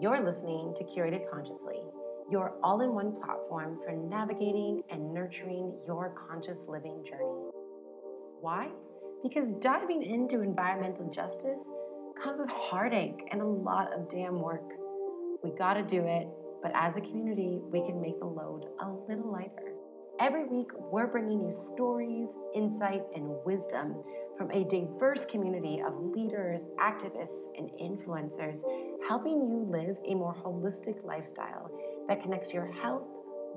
You're listening to Curated Consciously, your all in one platform for navigating and nurturing your conscious living journey. Why? Because diving into environmental justice comes with heartache and a lot of damn work. We gotta do it, but as a community, we can make the load a little lighter. Every week, we're bringing you stories, insight, and wisdom from a diverse community of leaders, activists, and influencers, helping you live a more holistic lifestyle that connects your health,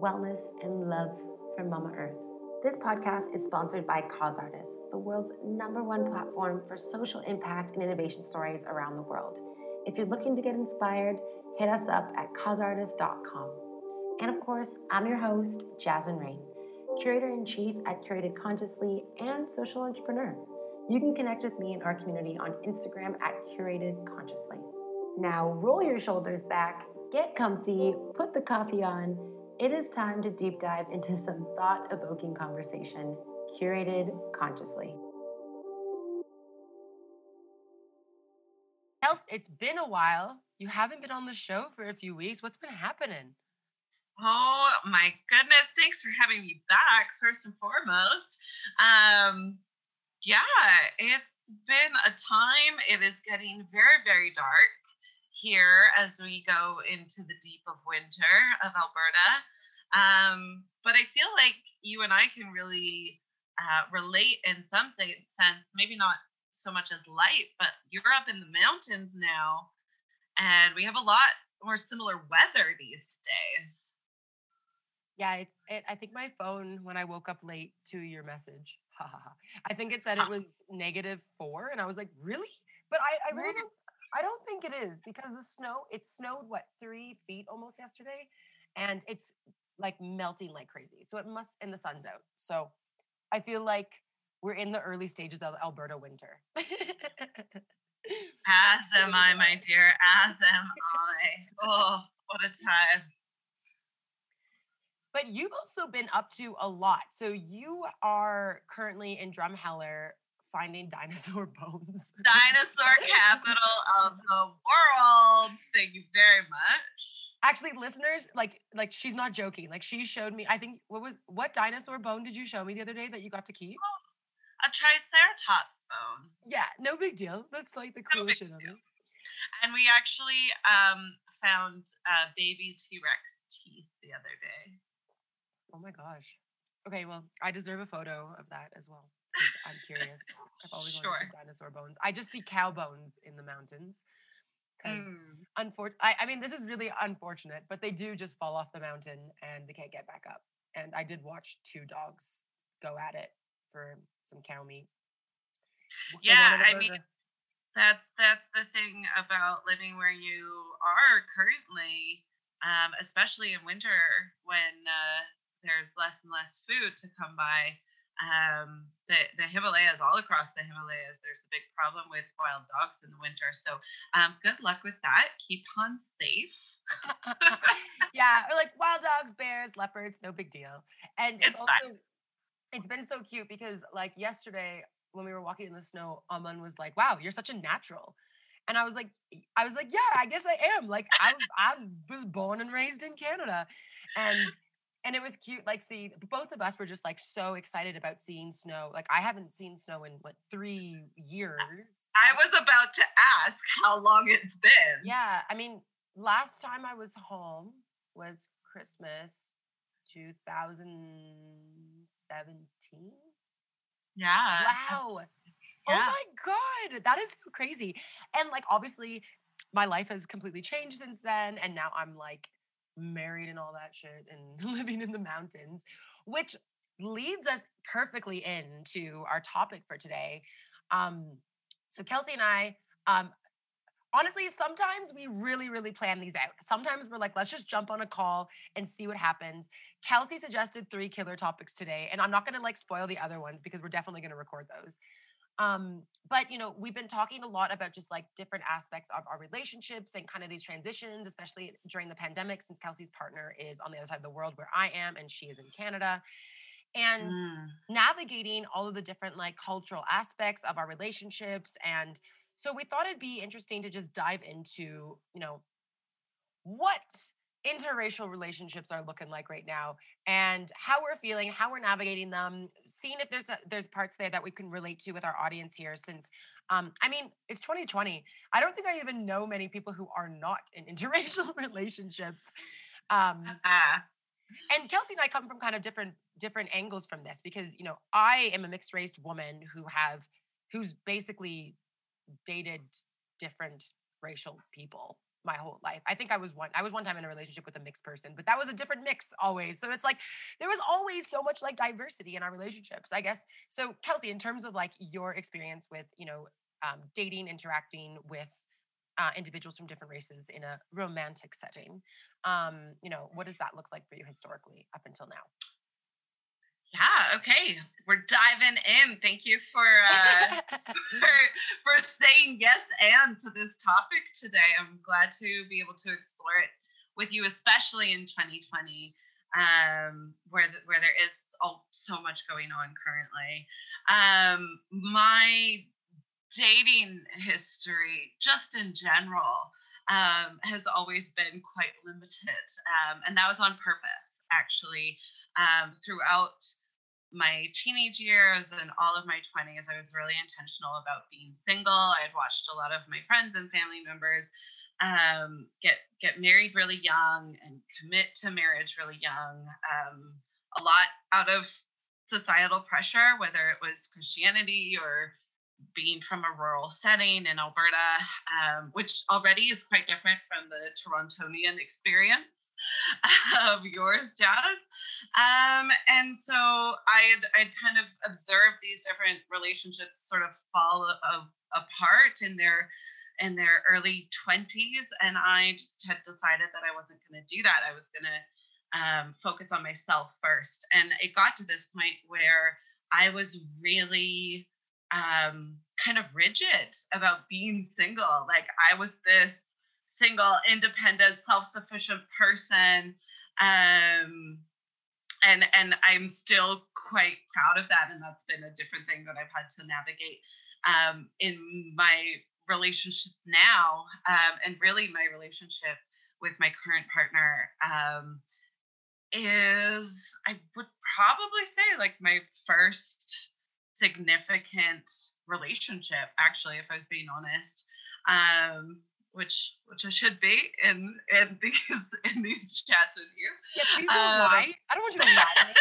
wellness, and love for Mama Earth. This podcast is sponsored by Cause Artists, the world's number one platform for social impact and innovation stories around the world. If you're looking to get inspired, hit us up at causeartist.com. And of course, I'm your host, Jasmine Rain, curator in chief at Curated Consciously and social entrepreneur. You can connect with me and our community on Instagram at Curated Consciously. Now, roll your shoulders back, get comfy, put the coffee on. It is time to deep dive into some thought evoking conversation, curated consciously. Kels, it's been a while. You haven't been on the show for a few weeks. What's been happening? Oh my goodness. Thanks for having me back, first and foremost. Um, yeah, it's been a time. It is getting very, very dark here as we go into the deep of winter of Alberta. Um, but I feel like you and I can really uh, relate in some sense, maybe not so much as light, but you're up in the mountains now, and we have a lot more similar weather these days. Yeah, it, it, I think my phone, when I woke up late to your message, I think it said it ah. was negative four, and I was like, really? But I, I really don't, I don't think it is because the snow, it snowed what three feet almost yesterday, and it's like melting like crazy. So it must, and the sun's out. So I feel like we're in the early stages of Alberta winter. as am I, my dear. As am I. Oh, what a time. But you've also been up to a lot. So you are currently in Drumheller finding dinosaur bones. Dinosaur capital of the world. Thank you very much. Actually, listeners, like like she's not joking. Like she showed me, I think what was what dinosaur bone did you show me the other day that you got to keep? Oh, a triceratops bone. Yeah, no big deal. That's like the coolest shit of it. And we actually um found uh baby T-Rex teeth the other day. Oh my gosh. Okay, well, I deserve a photo of that as well. I'm curious. I've always sure. wanted to see dinosaur bones. I just see cow bones in the mountains. Because mm. unfor- I, I mean, this is really unfortunate, but they do just fall off the mountain and they can't get back up. And I did watch two dogs go at it for some cow meat. Yeah, I mean, that's that's the thing about living where you are currently, um, especially in winter when uh, there's less and less food to come by. Um, the, the Himalayas, all across the Himalayas, there's a big problem with wild dogs in the winter. So um, good luck with that. Keep on safe. yeah, or like wild dogs, bears, leopards, no big deal. And it's, it's also, it's been so cute because like yesterday when we were walking in the snow, Aman was like, wow, you're such a natural. And I was like, I was like, yeah, I guess I am. Like I, I was born and raised in Canada. And and it was cute like see both of us were just like so excited about seeing snow like i haven't seen snow in what three years. I was about to ask how long it's been. Yeah i mean last time i was home was christmas 2017 yeah wow. Oh yeah. oh my god that is so crazy. And like obviously my life has completely changed since then and now i'm like married and all that shit and living in the mountains, which leads us perfectly into our topic for today. Um, so Kelsey and I, um, honestly, sometimes we really, really plan these out. Sometimes we're like, let's just jump on a call and see what happens. Kelsey suggested three killer topics today, and I'm not gonna like spoil the other ones because we're definitely gonna record those. Um, but you know, we've been talking a lot about just like different aspects of our relationships and kind of these transitions, especially during the pandemic, since Kelsey's partner is on the other side of the world where I am and she is in Canada. And mm. navigating all of the different like cultural aspects of our relationships. And so we thought it'd be interesting to just dive into, you know, what interracial relationships are looking like right now and how we're feeling how we're navigating them seeing if there's a, there's parts there that we can relate to with our audience here since um, i mean it's 2020 i don't think i even know many people who are not in interracial relationships um, uh-huh. and kelsey and i come from kind of different different angles from this because you know i am a mixed race woman who have who's basically dated different racial people my whole life. I think I was one I was one time in a relationship with a mixed person, but that was a different mix always. So it's like there was always so much like diversity in our relationships, I guess. So Kelsey, in terms of like your experience with, you know, um, dating, interacting with uh, individuals from different races in a romantic setting, um, you know, what does that look like for you historically up until now? Yeah, okay. We're diving in. Thank you for uh for for saying yes and to this topic today. I'm glad to be able to explore it with you, especially in 2020, um, where the, where there is all, so much going on currently. Um, my dating history, just in general, um, has always been quite limited, um, and that was on purpose, actually. Um, throughout my teenage years and all of my 20s, I was really intentional about being single. I had watched a lot of my friends and family members um, get get married really young and commit to marriage really young. Um, a lot out of societal pressure, whether it was Christianity or being from a rural setting in Alberta, um, which already is quite different from the Torontonian experience of yours, Jazz. Um, and so I'd I'd kind of observed these different relationships sort of fall of, apart in their in their early 20s and i just had decided that i wasn't going to do that. I was going to um, focus on myself first. And it got to this point where i was really um, kind of rigid about being single. Like i was this single, independent, self-sufficient person. Um, and and I'm still quite proud of that. And that's been a different thing that I've had to navigate um, in my relationship now, um, and really my relationship with my current partner um, is I would probably say like my first significant relationship, actually, if I was being honest. Um, which which I should be in in these in these chats with you. Yeah, please don't um, lie. I don't want you to lie.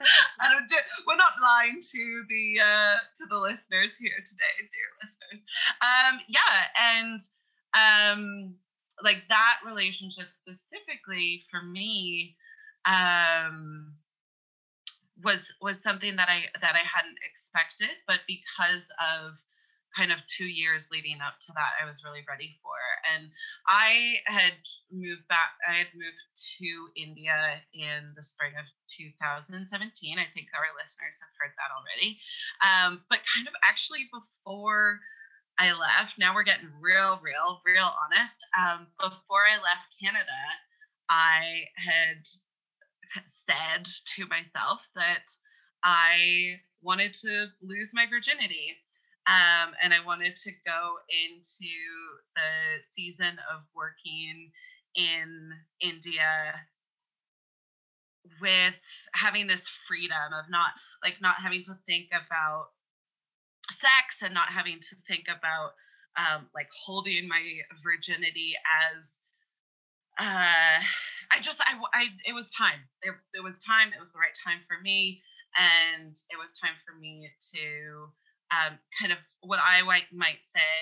I don't do, we're not lying to the uh, to the listeners here today, dear listeners. Um, yeah, and um, like that relationship specifically for me um, was was something that I that I hadn't expected, but because of kind of two years leading up to that I was really ready for. And I had moved back, I had moved to India in the spring of 2017. I think our listeners have heard that already. Um, but kind of actually before I left, now we're getting real, real, real honest. Um, before I left Canada, I had said to myself that I wanted to lose my virginity um, and I wanted to go into the season of working in India with having this freedom of not like not having to think about sex and not having to think about um, like holding my virginity as uh, I just I, I it was time. It, it was time. It was the right time for me and it was time for me to um, kind of what I might say,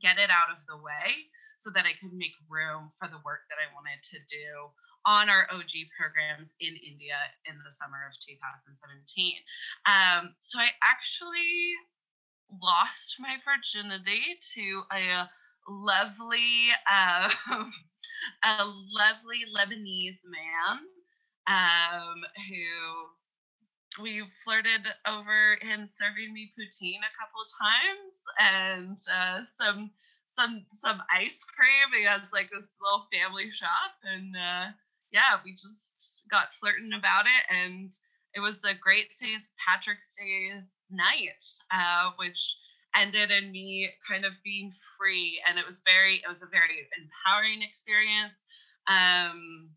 get it out of the way so that I could make room for the work that I wanted to do on our OG programs in India in the summer of 2017. Um, so I actually lost my virginity to a lovely, uh, a lovely Lebanese man um, who we flirted over him serving me poutine a couple times and uh, some some some ice cream. He has like this little family shop, and uh, yeah, we just got flirting about it, and it was a great St. Patrick's Day night, uh, which ended in me kind of being free and it was very it was a very empowering experience um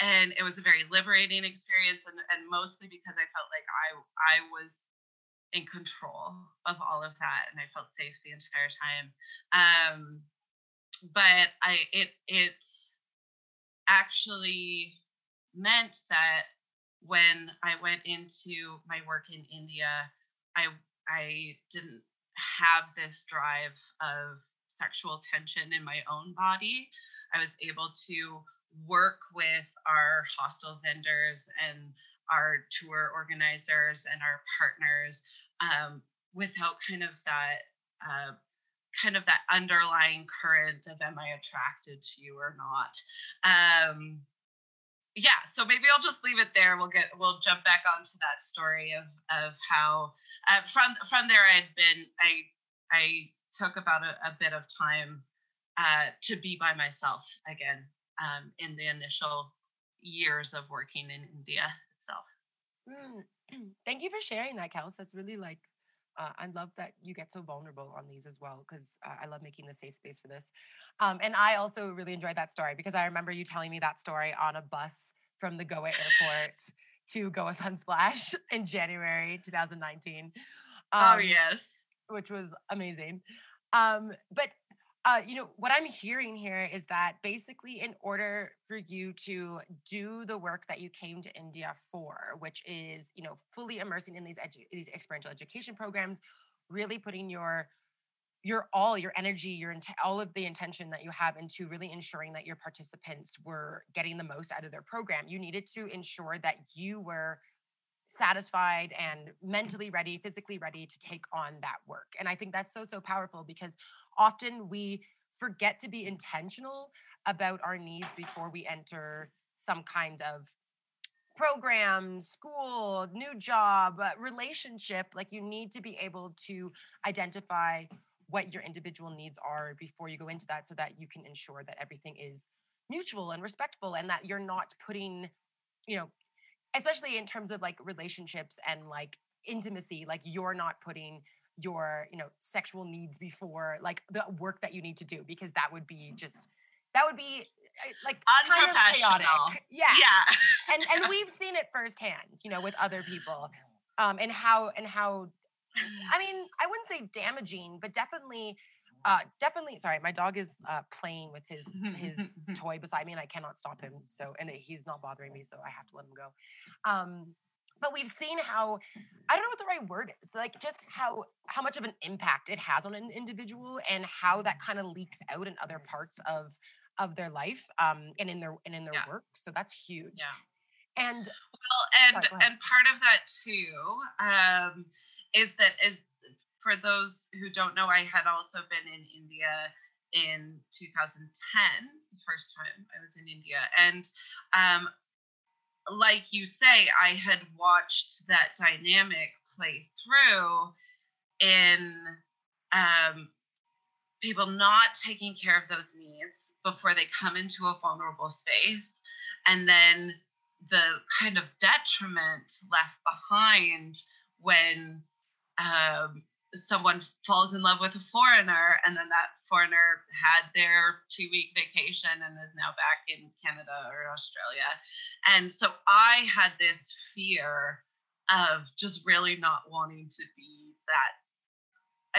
and it was a very liberating experience and, and mostly because i felt like i i was in control of all of that and i felt safe the entire time. Um but i it it actually meant that when i went into my work in india i i didn't have this drive of sexual tension in my own body. I was able to work with our hostel vendors and our tour organizers and our partners um, without kind of that uh, kind of that underlying current of am I attracted to you or not. Um, yeah, so maybe I'll just leave it there. We'll get we'll jump back onto that story of of how uh, from from there I'd been I I took about a, a bit of time uh, to be by myself again um, in the initial years of working in India itself. Mm. Thank you for sharing that, Kels. That's really like, uh, I love that you get so vulnerable on these as well because uh, I love making the safe space for this. Um, and I also really enjoyed that story because I remember you telling me that story on a bus from the Goa airport to Goa Sunsplash in January 2019. Um, oh, yes. Which was amazing. Um, but uh, you know, what I'm hearing here is that basically, in order for you to do the work that you came to India for, which is, you know, fully immersing in these edu- these experiential education programs, really putting your your all your energy, your int- all of the intention that you have into really ensuring that your participants were getting the most out of their program, you needed to ensure that you were satisfied and mentally ready, physically ready to take on that work. And I think that's so, so powerful because often we forget to be intentional about our needs before we enter some kind of program, school, new job, uh, relationship. Like you need to be able to identify what your individual needs are before you go into that so that you can ensure that everything is mutual and respectful and that you're not putting you know especially in terms of like relationships and like intimacy like you're not putting your you know sexual needs before like the work that you need to do because that would be just that would be eh, like kind of chaotic yeah yeah and and we've seen it firsthand you know with other people um and how and how i mean i wouldn't say damaging but definitely uh, definitely. Sorry, my dog is uh, playing with his his toy beside me, and I cannot stop him. So, and he's not bothering me, so I have to let him go. Um, but we've seen how I don't know what the right word is, like just how how much of an impact it has on an individual, and how that kind of leaks out in other parts of of their life, um, and in their and in their yeah. work. So that's huge. Yeah. And well, and sorry, and part of that too um, is that is for those who don't know, I had also been in India in 2010, the first time I was in India. And um, like you say, I had watched that dynamic play through in um, people not taking care of those needs before they come into a vulnerable space. And then the kind of detriment left behind when um, someone falls in love with a foreigner and then that foreigner had their two week vacation and is now back in Canada or Australia. And so I had this fear of just really not wanting to be that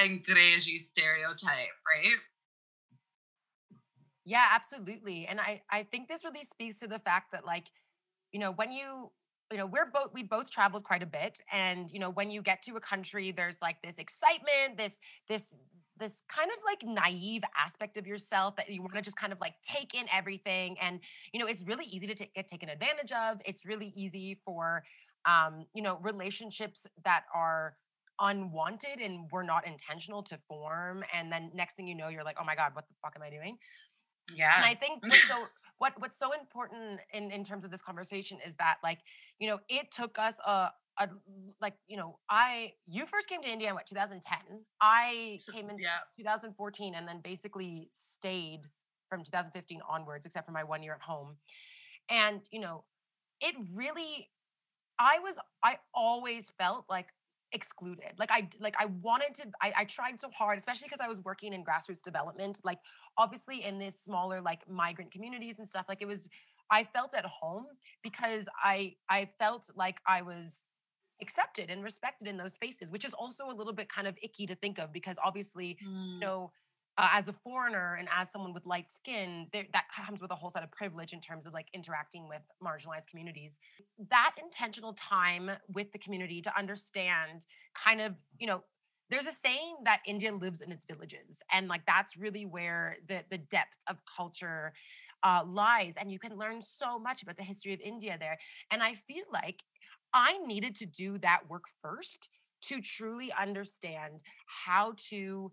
Angrezi stereotype, right? Yeah, absolutely. And I, I think this really speaks to the fact that like, you know, when you you know we're both we both traveled quite a bit and you know when you get to a country there's like this excitement this this this kind of like naive aspect of yourself that you want to just kind of like take in everything and you know it's really easy to t- get taken advantage of. It's really easy for um you know relationships that are unwanted and were not intentional to form and then next thing you know you're like oh my god what the fuck am i doing? Yeah. And i think what's so what what's so important in in terms of this conversation is that like you know it took us a a, like you know i you first came to india in what 2010 i came in yeah. 2014 and then basically stayed from 2015 onwards except for my one year at home and you know it really i was i always felt like excluded. Like I like I wanted to I, I tried so hard, especially because I was working in grassroots development, like obviously in this smaller like migrant communities and stuff. Like it was I felt at home because I I felt like I was accepted and respected in those spaces, which is also a little bit kind of icky to think of because obviously, mm. you know, uh, as a foreigner and as someone with light skin, there, that comes with a whole set of privilege in terms of like interacting with marginalized communities. That intentional time with the community to understand kind of, you know, there's a saying that India lives in its villages. And like that's really where the, the depth of culture uh, lies. And you can learn so much about the history of India there. And I feel like I needed to do that work first to truly understand how to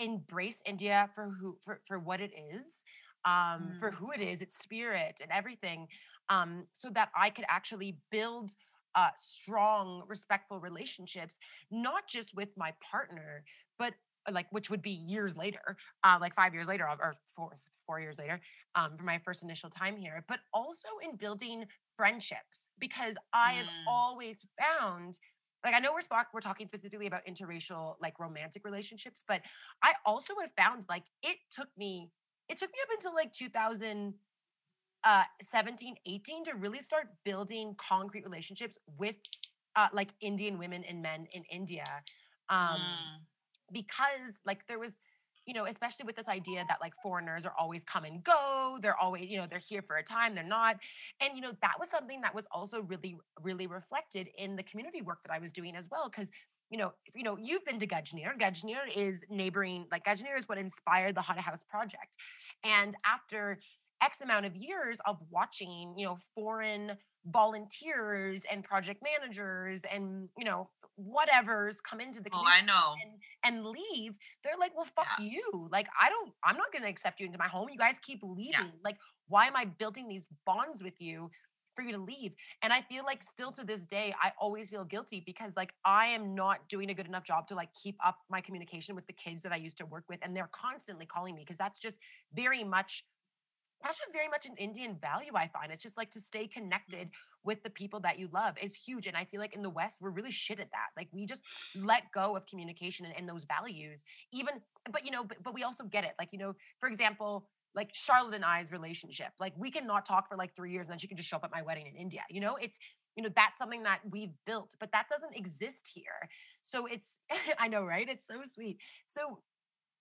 embrace India for who for, for what it is, um, mm. for who it is, its spirit and everything, um, so that I could actually build uh, strong, respectful relationships, not just with my partner, but uh, like which would be years later, uh, like five years later or four four years later, um, for my first initial time here, but also in building friendships because I mm. have always found like I know we're sp- we're talking specifically about interracial like romantic relationships, but I also have found like it took me it took me up until like 2017 uh, 18 to really start building concrete relationships with uh, like Indian women and men in India. Um, mm. because like there was you know, especially with this idea that like foreigners are always come and go, they're always, you know, they're here for a time, they're not. And, you know, that was something that was also really, really reflected in the community work that I was doing as well. Cause, you know, you know, you've been to Gajner. Gajner is neighboring, like Gajner is what inspired the Haunted House project. And after X amount of years of watching, you know, foreign volunteers and project managers and you know whatever's come into the community oh, I know. And, and leave, they're like, well, fuck yeah. you. Like, I don't, I'm not going to accept you into my home. You guys keep leaving. Yeah. Like, why am I building these bonds with you for you to leave? And I feel like still to this day, I always feel guilty because like I am not doing a good enough job to like keep up my communication with the kids that I used to work with. And they're constantly calling me because that's just very much that's just very much an Indian value, I find. It's just like to stay connected with the people that you love is huge. And I feel like in the West, we're really shit at that. Like we just let go of communication and, and those values, even, but you know, but, but we also get it. Like, you know, for example, like Charlotte and I's relationship, like we can not talk for like three years and then she can just show up at my wedding in India. You know, it's, you know, that's something that we've built, but that doesn't exist here. So it's, I know, right? It's so sweet. So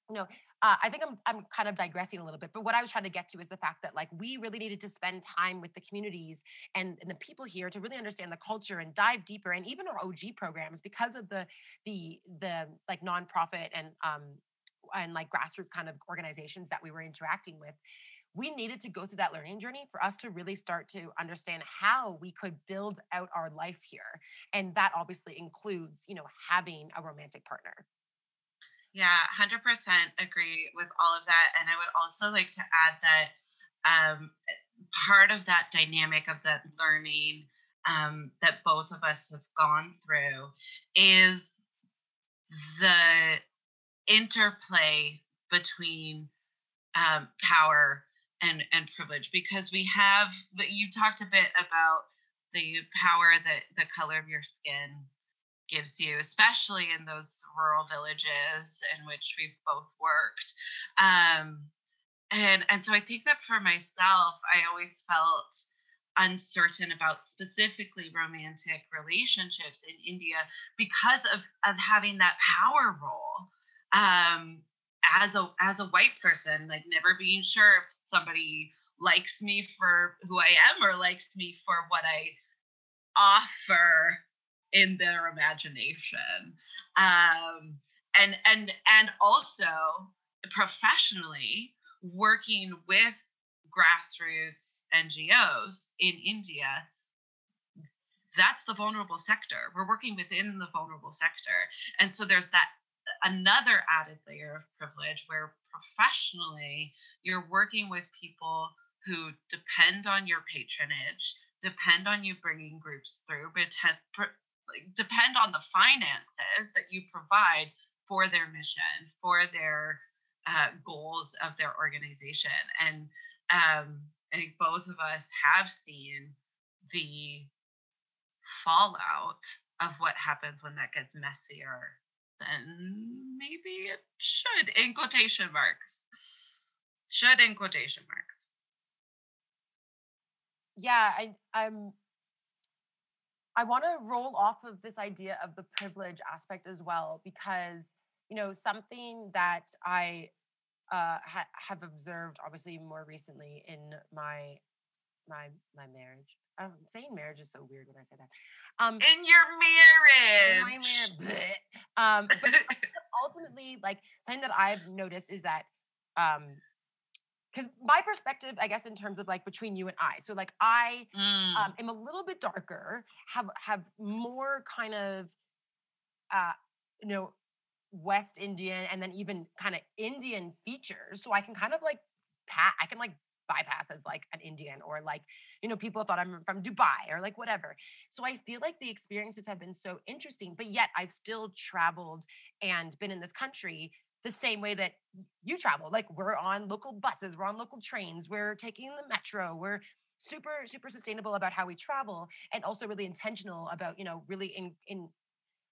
you know, uh, I think I'm I'm kind of digressing a little bit, but what I was trying to get to is the fact that like we really needed to spend time with the communities and, and the people here to really understand the culture and dive deeper, and even our OG programs because of the the the like nonprofit and um and like grassroots kind of organizations that we were interacting with. We needed to go through that learning journey for us to really start to understand how we could build out our life here, and that obviously includes, you know, having a romantic partner. Yeah, 100% agree with all of that. And I would also like to add that um, part of that dynamic of that learning um, that both of us have gone through is the interplay between um, power and, and privilege because we have but you talked a bit about the power that the color of your skin gives you, especially in those rural villages in which we've both worked. Um, and and so I think that for myself, I always felt uncertain about specifically romantic relationships in India because of of having that power role um, as a as a white person, like never being sure if somebody likes me for who I am or likes me for what I offer in their imagination. Um, and and and also professionally working with grassroots ngos in india that's the vulnerable sector. We're working within the vulnerable sector. And so there's that another added layer of privilege where professionally you're working with people who depend on your patronage depend on you bringing groups through depend on the finances that you provide for their mission, for their uh, goals of their organization. And um, I think both of us have seen the fallout of what happens when that gets messier, then maybe it should in quotation marks. Should in quotation marks. Yeah, I I'm I want to roll off of this idea of the privilege aspect as well because you know something that I uh, ha- have observed obviously more recently in my my my marriage. I'm saying marriage is so weird when I say that. Um, in your marriage. In my marriage. Um, but ultimately, like something that I've noticed is that um, because my perspective, I guess, in terms of like between you and I, so like I mm. um, am a little bit darker, have have more kind of, uh, you know, West Indian and then even kind of Indian features, so I can kind of like pat, I can like bypass as like an Indian or like, you know, people thought I'm from Dubai or like whatever. So I feel like the experiences have been so interesting, but yet I've still traveled and been in this country the same way that you travel. Like we're on local buses, we're on local trains, we're taking the metro, we're super super sustainable about how we travel and also really intentional about you know really in in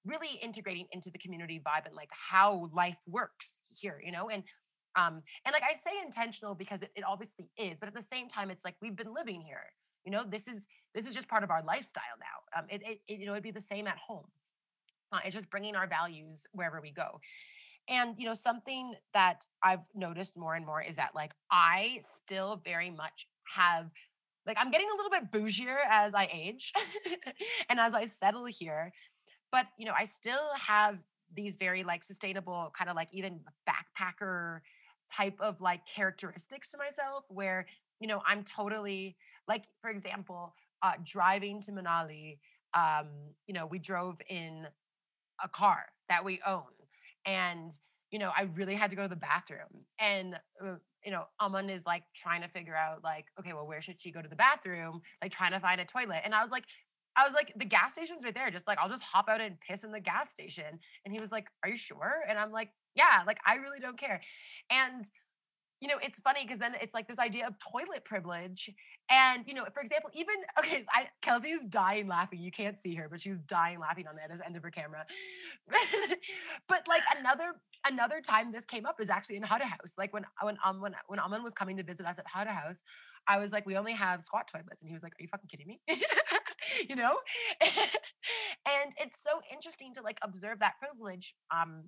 really integrating into the community vibe and like how life works here you know and um and like i say intentional because it, it obviously is but at the same time it's like we've been living here you know this is this is just part of our lifestyle now um it, it, it you know it'd be the same at home uh, it's just bringing our values wherever we go and, you know, something that I've noticed more and more is that like I still very much have like I'm getting a little bit bougier as I age and as I settle here. But, you know, I still have these very like sustainable kind of like even backpacker type of like characteristics to myself where, you know, I'm totally like, for example, uh, driving to Manali, um, you know, we drove in a car that we own and you know i really had to go to the bathroom and uh, you know aman is like trying to figure out like okay well where should she go to the bathroom like trying to find a toilet and i was like I was like, the gas station's right there. Just like, I'll just hop out and piss in the gas station. And he was like, Are you sure? And I'm like, Yeah, like, I really don't care. And you know, it's funny because then it's like this idea of toilet privilege. And, you know, for example, even, okay, I, Kelsey's dying laughing. You can't see her, but she's dying laughing on the other end of her camera. but like another, another time this came up is actually in Huda House. Like when, when, um, when, when Aman was coming to visit us at Huda House, I was like, we only have squat toilets. And he was like, are you fucking kidding me? you know? and it's so interesting to like observe that privilege, um,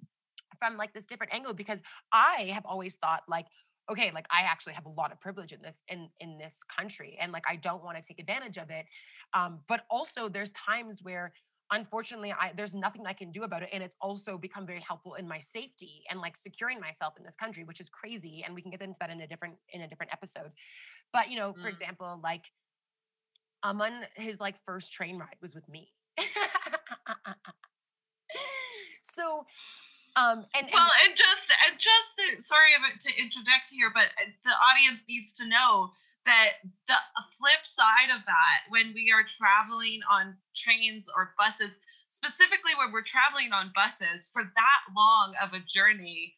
from like this different angle because I have always thought like, okay like i actually have a lot of privilege in this in in this country and like i don't want to take advantage of it um but also there's times where unfortunately i there's nothing i can do about it and it's also become very helpful in my safety and like securing myself in this country which is crazy and we can get into that in a different in a different episode but you know mm. for example like aman his like first train ride was with me so um, and, and well, and just and just the, sorry to interject here, but uh, the audience needs to know that the flip side of that, when we are traveling on trains or buses, specifically when we're traveling on buses for that long of a journey,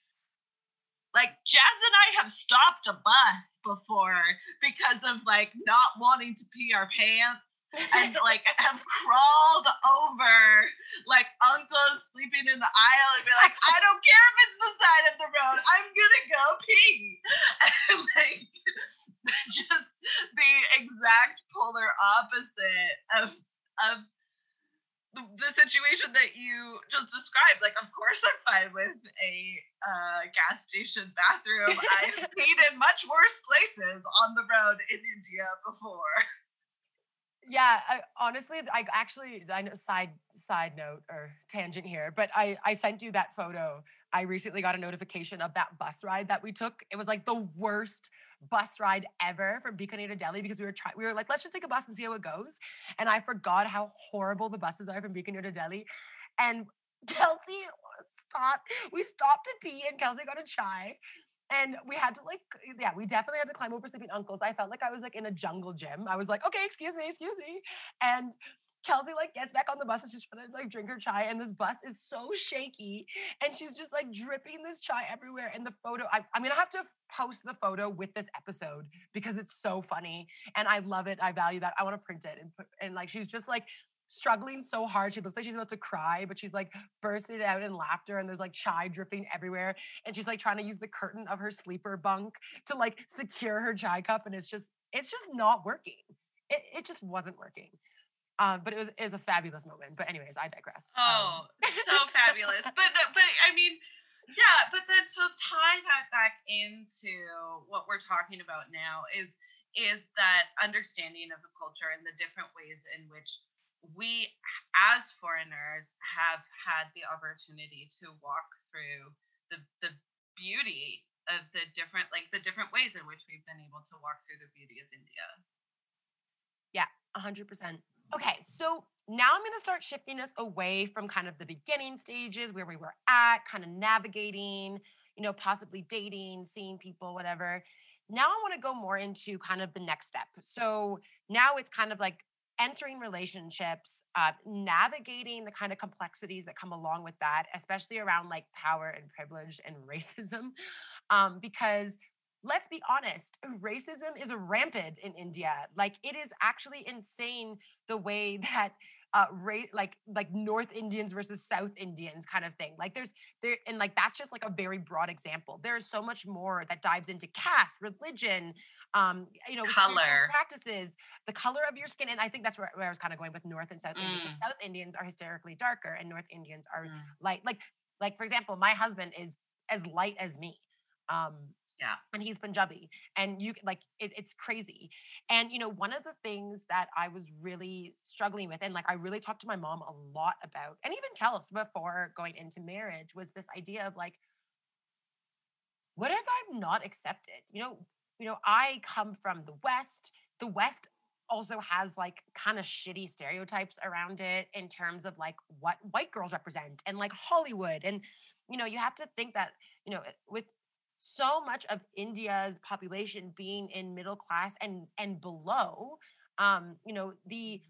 like Jazz and I have stopped a bus before because of like not wanting to pee our pants and like have crawled over like uncles sleeping in the aisle and be like, I don't care if it's the side of the road, I'm gonna go pee. And like just the exact polar opposite of of the situation that you just described, like, of course, I'm fine with a uh, gas station bathroom. I've peed in much worse places on the road in India before yeah I, honestly i actually i know side side note or tangent here but i i sent you that photo. I recently got a notification of that bus ride that we took. It was like the worst bus ride ever from Bikaner to Delhi because we were trying we were like let's just take a bus and see how it goes. And i forgot how horrible the buses are from Bikaner to Delhi. And Kelsey stopped we stopped to pee and Kelsey got a chai and we had to like, yeah, we definitely had to climb over sleeping uncles. I felt like I was like in a jungle gym. I was like, okay, excuse me, excuse me. And Kelsey like gets back on the bus and she's trying to like drink her chai, and this bus is so shaky, and she's just like dripping this chai everywhere. And the photo, I, am gonna have to post the photo with this episode because it's so funny and I love it. I value that. I want to print it and put and like she's just like struggling so hard. She looks like she's about to cry, but she's like bursting out in laughter and there's like chai dripping everywhere. And she's like trying to use the curtain of her sleeper bunk to like secure her chai cup. And it's just, it's just not working. It, it just wasn't working. Um, but it was, it was a fabulous moment. But anyways, I digress. Oh, um. so fabulous. But but I mean, yeah. But then to tie that back into what we're talking about now is is that understanding of the culture and the different ways in which we as foreigners have had the opportunity to walk through the the beauty of the different like the different ways in which we've been able to walk through the beauty of India. Yeah, 100%. Okay, so now I'm going to start shifting us away from kind of the beginning stages where we were at, kind of navigating, you know, possibly dating, seeing people, whatever. Now I want to go more into kind of the next step. So now it's kind of like entering relationships, uh, navigating the kind of complexities that come along with that, especially around like power and privilege and racism. Um, because let's be honest, racism is rampant in India. Like it is actually insane the way that uh rate like like north indians versus south indians kind of thing like there's there and like that's just like a very broad example there's so much more that dives into caste religion um you know color practices the color of your skin and i think that's where, where i was kind of going with north and south mm. indians south indians are hysterically darker and north indians are mm. light like like for example my husband is as light as me um yeah. And he's Punjabi. And you like it, it's crazy. And you know, one of the things that I was really struggling with, and like I really talked to my mom a lot about, and even Kels before going into marriage, was this idea of like, what if I'm not accepted? You know, you know, I come from the West. The West also has like kind of shitty stereotypes around it in terms of like what white girls represent and like Hollywood. And, you know, you have to think that, you know, with so much of India's population being in middle class and and below, um, you know, the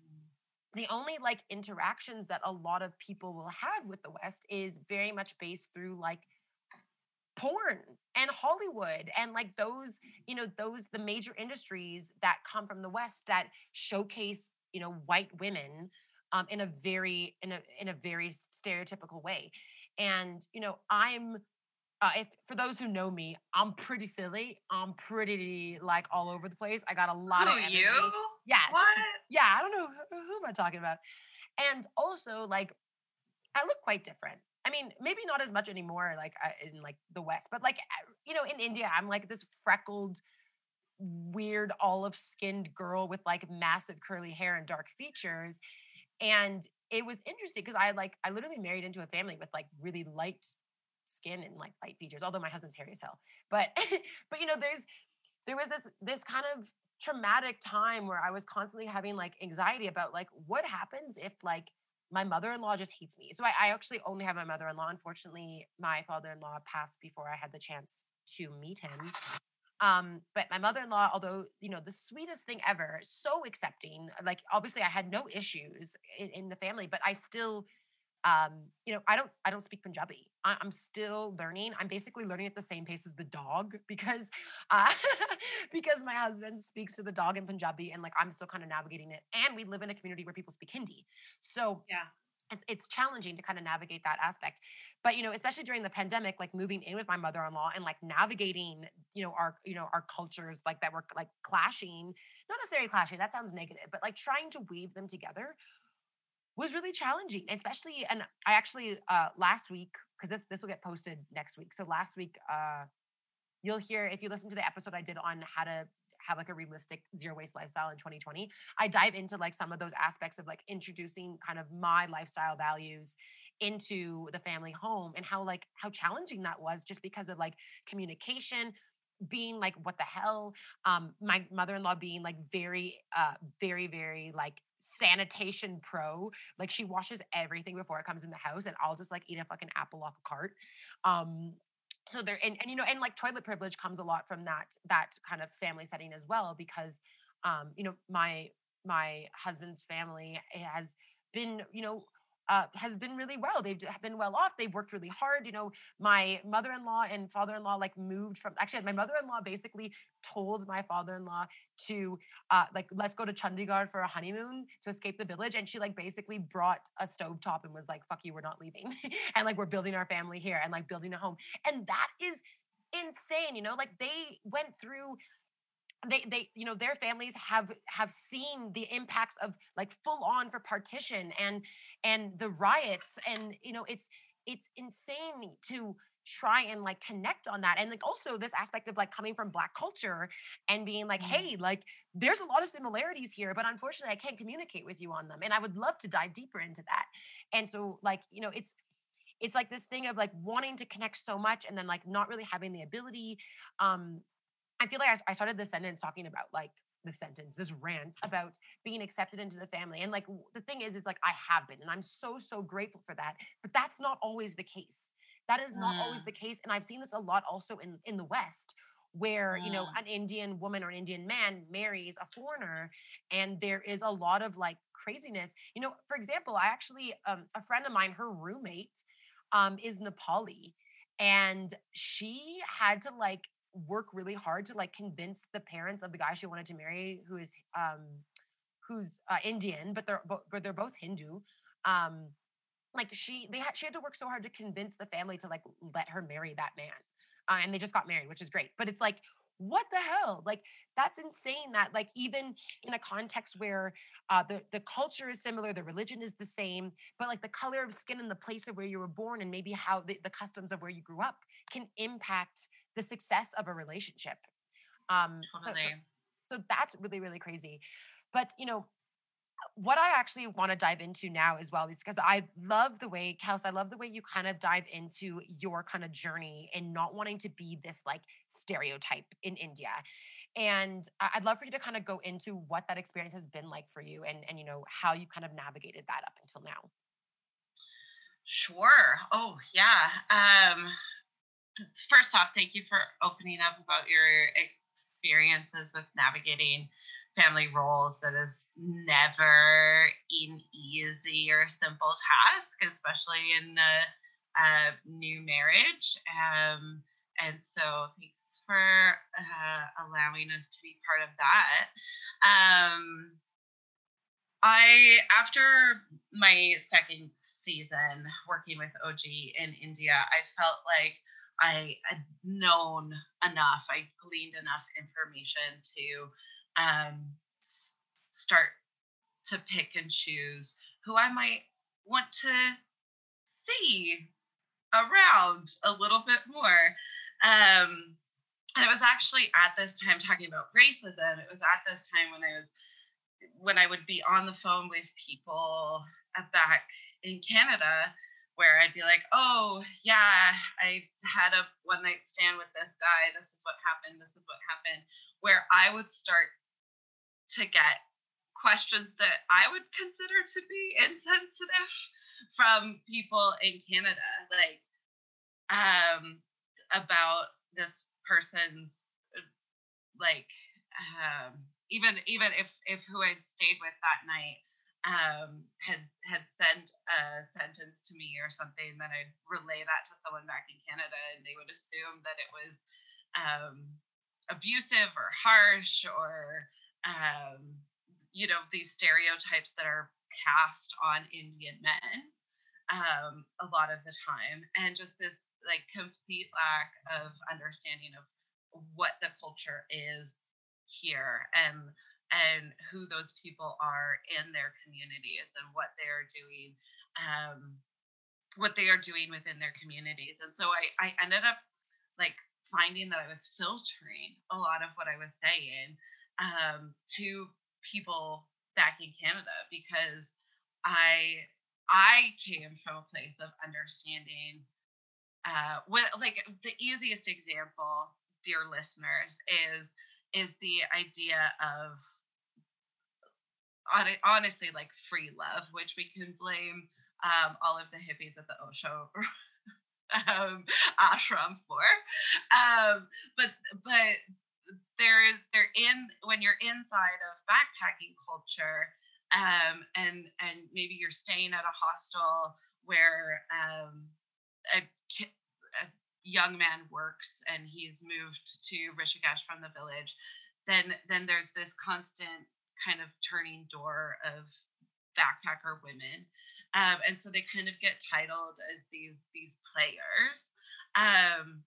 the only like interactions that a lot of people will have with the West is very much based through like porn and Hollywood and like those, you know, those the major industries that come from the West that showcase, you know, white women um, in a very in a in a very stereotypical way. And you know, I'm uh, if for those who know me, I'm pretty silly. I'm pretty like all over the place. I got a lot who, of energy. you? Yeah, what? Just, yeah. I don't know who, who am I talking about. And also, like, I look quite different. I mean, maybe not as much anymore, like in like the West, but like you know, in India, I'm like this freckled, weird olive-skinned girl with like massive curly hair and dark features, and it was interesting because I like I literally married into a family with like really light skin and like light features, although my husband's hairy as hell. But but you know, there's there was this this kind of traumatic time where I was constantly having like anxiety about like what happens if like my mother-in-law just hates me. So I, I actually only have my mother-in-law. Unfortunately, my father-in-law passed before I had the chance to meet him. Um, but my mother-in-law, although you know the sweetest thing ever, so accepting. Like obviously, I had no issues in, in the family, but I still um, you know, I don't I don't speak Punjabi. I, am still learning. I'm basically learning at the same pace as the dog because uh, because my husband speaks to the dog in Punjabi and like I'm still kind of navigating it. And we live in a community where people speak Hindi. So yeah. It's, it's challenging to kind of navigate that aspect but you know especially during the pandemic like moving in with my mother-in-law and like navigating you know our you know our cultures like that were like clashing not necessarily clashing that sounds negative but like trying to weave them together was really challenging, especially. And I actually uh, last week because this this will get posted next week. So last week, uh, you'll hear if you listen to the episode I did on how to have like a realistic zero waste lifestyle in 2020 i dive into like some of those aspects of like introducing kind of my lifestyle values into the family home and how like how challenging that was just because of like communication being like what the hell um my mother-in-law being like very uh very very like sanitation pro. Like she washes everything before it comes in the house, and I'll just like eat a fucking apple off a cart. Um, so there and, and you know and like toilet privilege comes a lot from that that kind of family setting as well because um you know my my husband's family has been you know uh, has been really well. They've been well off. They've worked really hard. You know, my mother-in-law and father-in-law like moved from. Actually, my mother-in-law basically told my father-in-law to uh, like let's go to Chandigarh for a honeymoon to escape the village, and she like basically brought a stove top and was like, "Fuck you, we're not leaving," and like we're building our family here and like building a home, and that is insane. You know, like they went through they they you know their families have have seen the impacts of like full on for partition and and the riots and you know it's it's insane to try and like connect on that and like also this aspect of like coming from black culture and being like Mm. hey like there's a lot of similarities here but unfortunately i can't communicate with you on them and i would love to dive deeper into that and so like you know it's it's like this thing of like wanting to connect so much and then like not really having the ability um I feel like I started this sentence talking about like the sentence, this rant about being accepted into the family. And like the thing is, is like I have been, and I'm so, so grateful for that. But that's not always the case. That is not always Mm, the case. And I've seen this a lot also in, in the West, where, you know, mm. an Indian woman or an Indian man marries a foreigner, and there is a lot of like craziness. You know, for example, I actually, um, a friend of mine, her roommate um, is Nepali and she had to like work really hard to like convince the parents of the guy she wanted to marry who is um who's uh, indian but they're but they're both hindu um like she they had she had to work so hard to convince the family to like let her marry that man uh, and they just got married which is great but it's like what the hell? Like that's insane that like even in a context where uh, the the culture is similar the religion is the same but like the color of skin and the place of where you were born and maybe how the, the customs of where you grew up can impact the success of a relationship um so, so so that's really really crazy but you know what I actually want to dive into now as well is because I love the way, Kels, I love the way you kind of dive into your kind of journey and not wanting to be this like stereotype in India. And I'd love for you to kind of go into what that experience has been like for you and, and you know, how you kind of navigated that up until now. Sure. Oh, yeah. Um, first off, thank you for opening up about your experiences with navigating family roles. That is never an easy or simple task, especially in a, a new marriage. Um, and so, thanks for uh, allowing us to be part of that. Um, I after my second season working with OG in India, I felt like I had known enough. I gleaned enough information to um, start to pick and choose who I might want to see around a little bit more. Um, and it was actually at this time talking about racism. It was at this time when I was when I would be on the phone with people uh, back in Canada, where I'd be like, "Oh yeah, I had a one night stand with this guy. This is what happened. This is what happened." Where I would start to get questions that I would consider to be insensitive from people in Canada, like um, about this person's like um, even even if if who I'd stayed with that night um, had had sent a sentence to me or something, then I'd relay that to someone back in Canada, and they would assume that it was um, abusive or harsh or um, you know these stereotypes that are cast on Indian men um, a lot of the time, and just this like complete lack of understanding of what the culture is here and and who those people are in their communities and what they are doing um, what they are doing within their communities. And so I, I ended up like finding that i was filtering a lot of what i was saying um, to people back in canada because i i came from a place of understanding uh, like the easiest example dear listeners is is the idea of hon- honestly like free love, which we can blame um, all of the hippies at the Osho um, ashram for. Um, but but there is they're in when you're inside of backpacking culture, um, and and maybe you're staying at a hostel where um, a, a young man works and he's moved to Rishikesh from the village, then then there's this constant kind of turning door of backpacker women. Um, and so they kind of get titled as these these players. Um,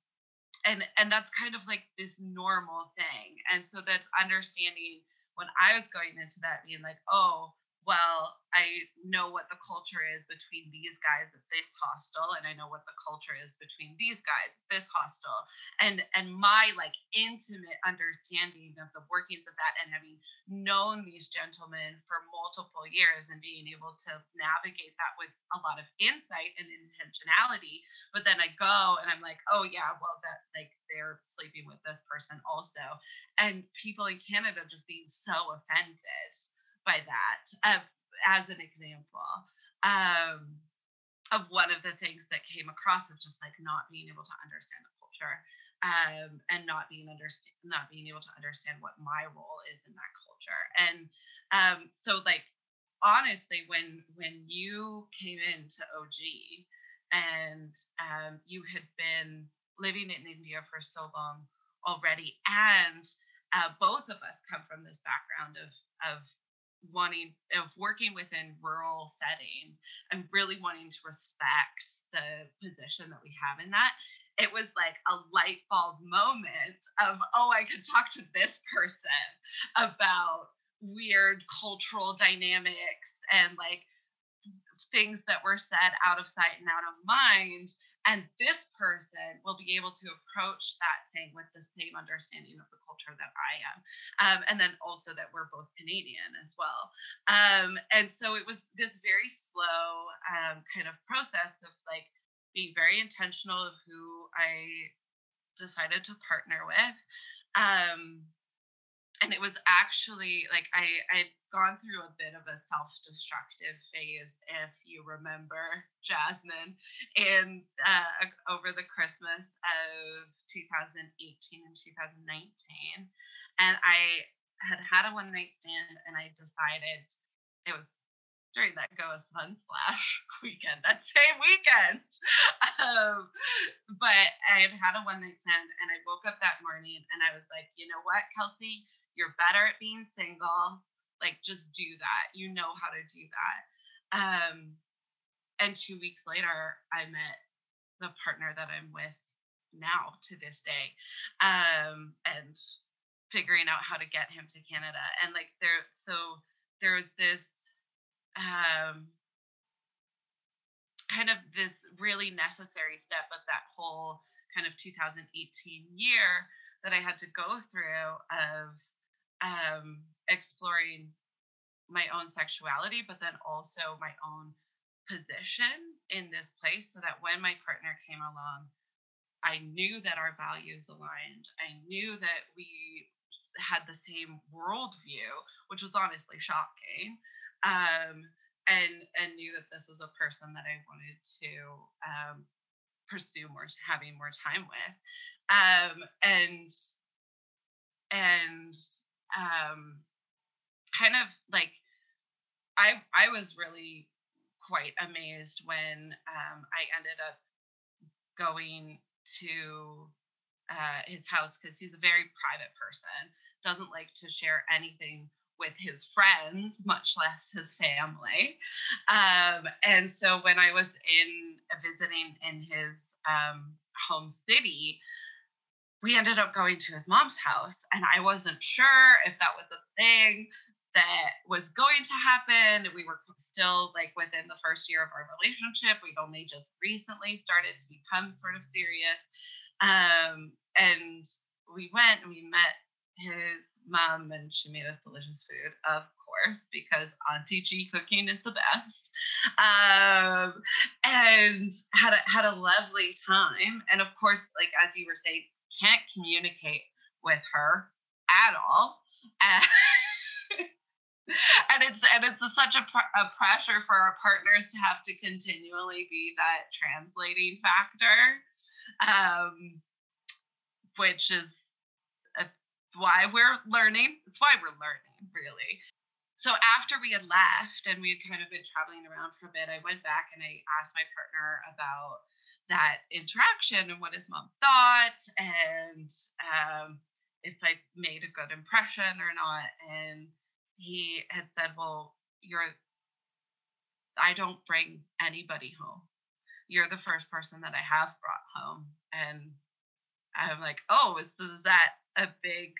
and and that's kind of like this normal thing. And so that's understanding when I was going into that being like, oh, well, I know what the culture is between these guys at this hostel, and I know what the culture is between these guys at this hostel, and and my like intimate understanding of the workings of that, and having known these gentlemen for multiple years, and being able to navigate that with a lot of insight and intentionality. But then I go and I'm like, oh yeah, well that like they're sleeping with this person also, and people in Canada just being so offended by that uh, as an example um, of one of the things that came across of just like not being able to understand the culture um, and not being understand not being able to understand what my role is in that culture. And um, so like honestly when when you came into OG and um, you had been living in India for so long already and uh, both of us come from this background of of wanting of working within rural settings and really wanting to respect the position that we have in that it was like a light bulb moment of oh i could talk to this person about weird cultural dynamics and like things that were said out of sight and out of mind and this person will be able to approach that thing with the same understanding of the culture that I am. Um, and then also that we're both Canadian as well. Um, and so it was this very slow um, kind of process of like being very intentional of who I decided to partner with. Um, and it was actually like I I'd gone through a bit of a self-destructive phase, if you remember, Jasmine, in uh, over the Christmas of 2018 and 2019, and I had had a one-night stand, and I decided it was during that Go Sun slash weekend, that same weekend. Um, but I had had a one night stand and I woke up that morning and I was like, you know what, Kelsey, you're better at being single. Like, just do that. You know how to do that. Um, and two weeks later, I met the partner that I'm with now to this day. Um, and figuring out how to get him to Canada. And like there, so there was this um, kind of this really necessary step of that whole kind of 2018 year that I had to go through of um, exploring my own sexuality, but then also my own position in this place so that when my partner came along, I knew that our values aligned. I knew that we had the same worldview, which was honestly shocking. Um, and and knew that this was a person that I wanted to um, pursue more, having more time with. Um, and and um, kind of like I I was really quite amazed when um, I ended up going to uh, his house because he's a very private person, doesn't like to share anything with his friends, much less his family. Um, and so when I was in visiting in his um, home city, we ended up going to his mom's house and i wasn't sure if that was a thing that was going to happen. We were still like within the first year of our relationship. We'd only just recently started to become sort of serious. Um, and we went and we met his mom and she made us delicious food of course because auntie ji cooking is the best. Um, and had a, had a lovely time. And of course like as you were saying can't communicate with her at all. And, and it's and it's a, such a, a pressure for our partners to have to continually be that translating factor, um, which is a, why we're learning. It's why we're learning, really. so after we had left and we had kind of been traveling around for a bit, I went back and I asked my partner about that interaction and what his mom thought and um, if I made a good impression or not. And he had said, Well, you're, I don't bring anybody home. You're the first person that I have brought home. And I'm like, Oh, is, is that a big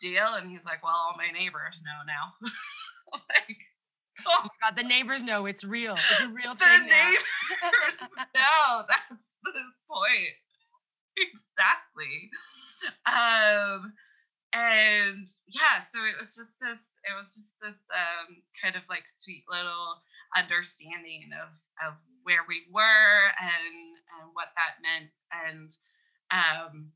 deal? And he's like, Well, all my neighbors know now. like, oh my god, the neighbors know it's real. It's a real the thing. The neighbors know. That's the point. Exactly. Um, and yeah, so it was just this. It was just this um, kind of like sweet little understanding of of where we were and and what that meant. And um,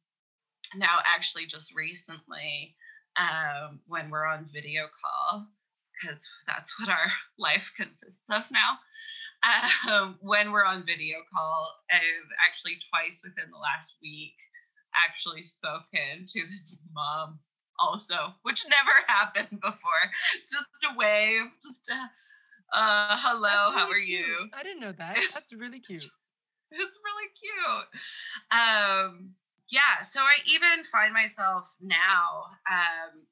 now, actually, just recently, um, when we're on video call, because that's what our life consists of now. Um, when we're on video call, I've actually twice within the last week actually spoken to his mom also, which never happened before. Just a wave, just a uh, hello, really how are cute. you? I didn't know that. That's really cute. It's really cute. Um, yeah, so I even find myself now, um,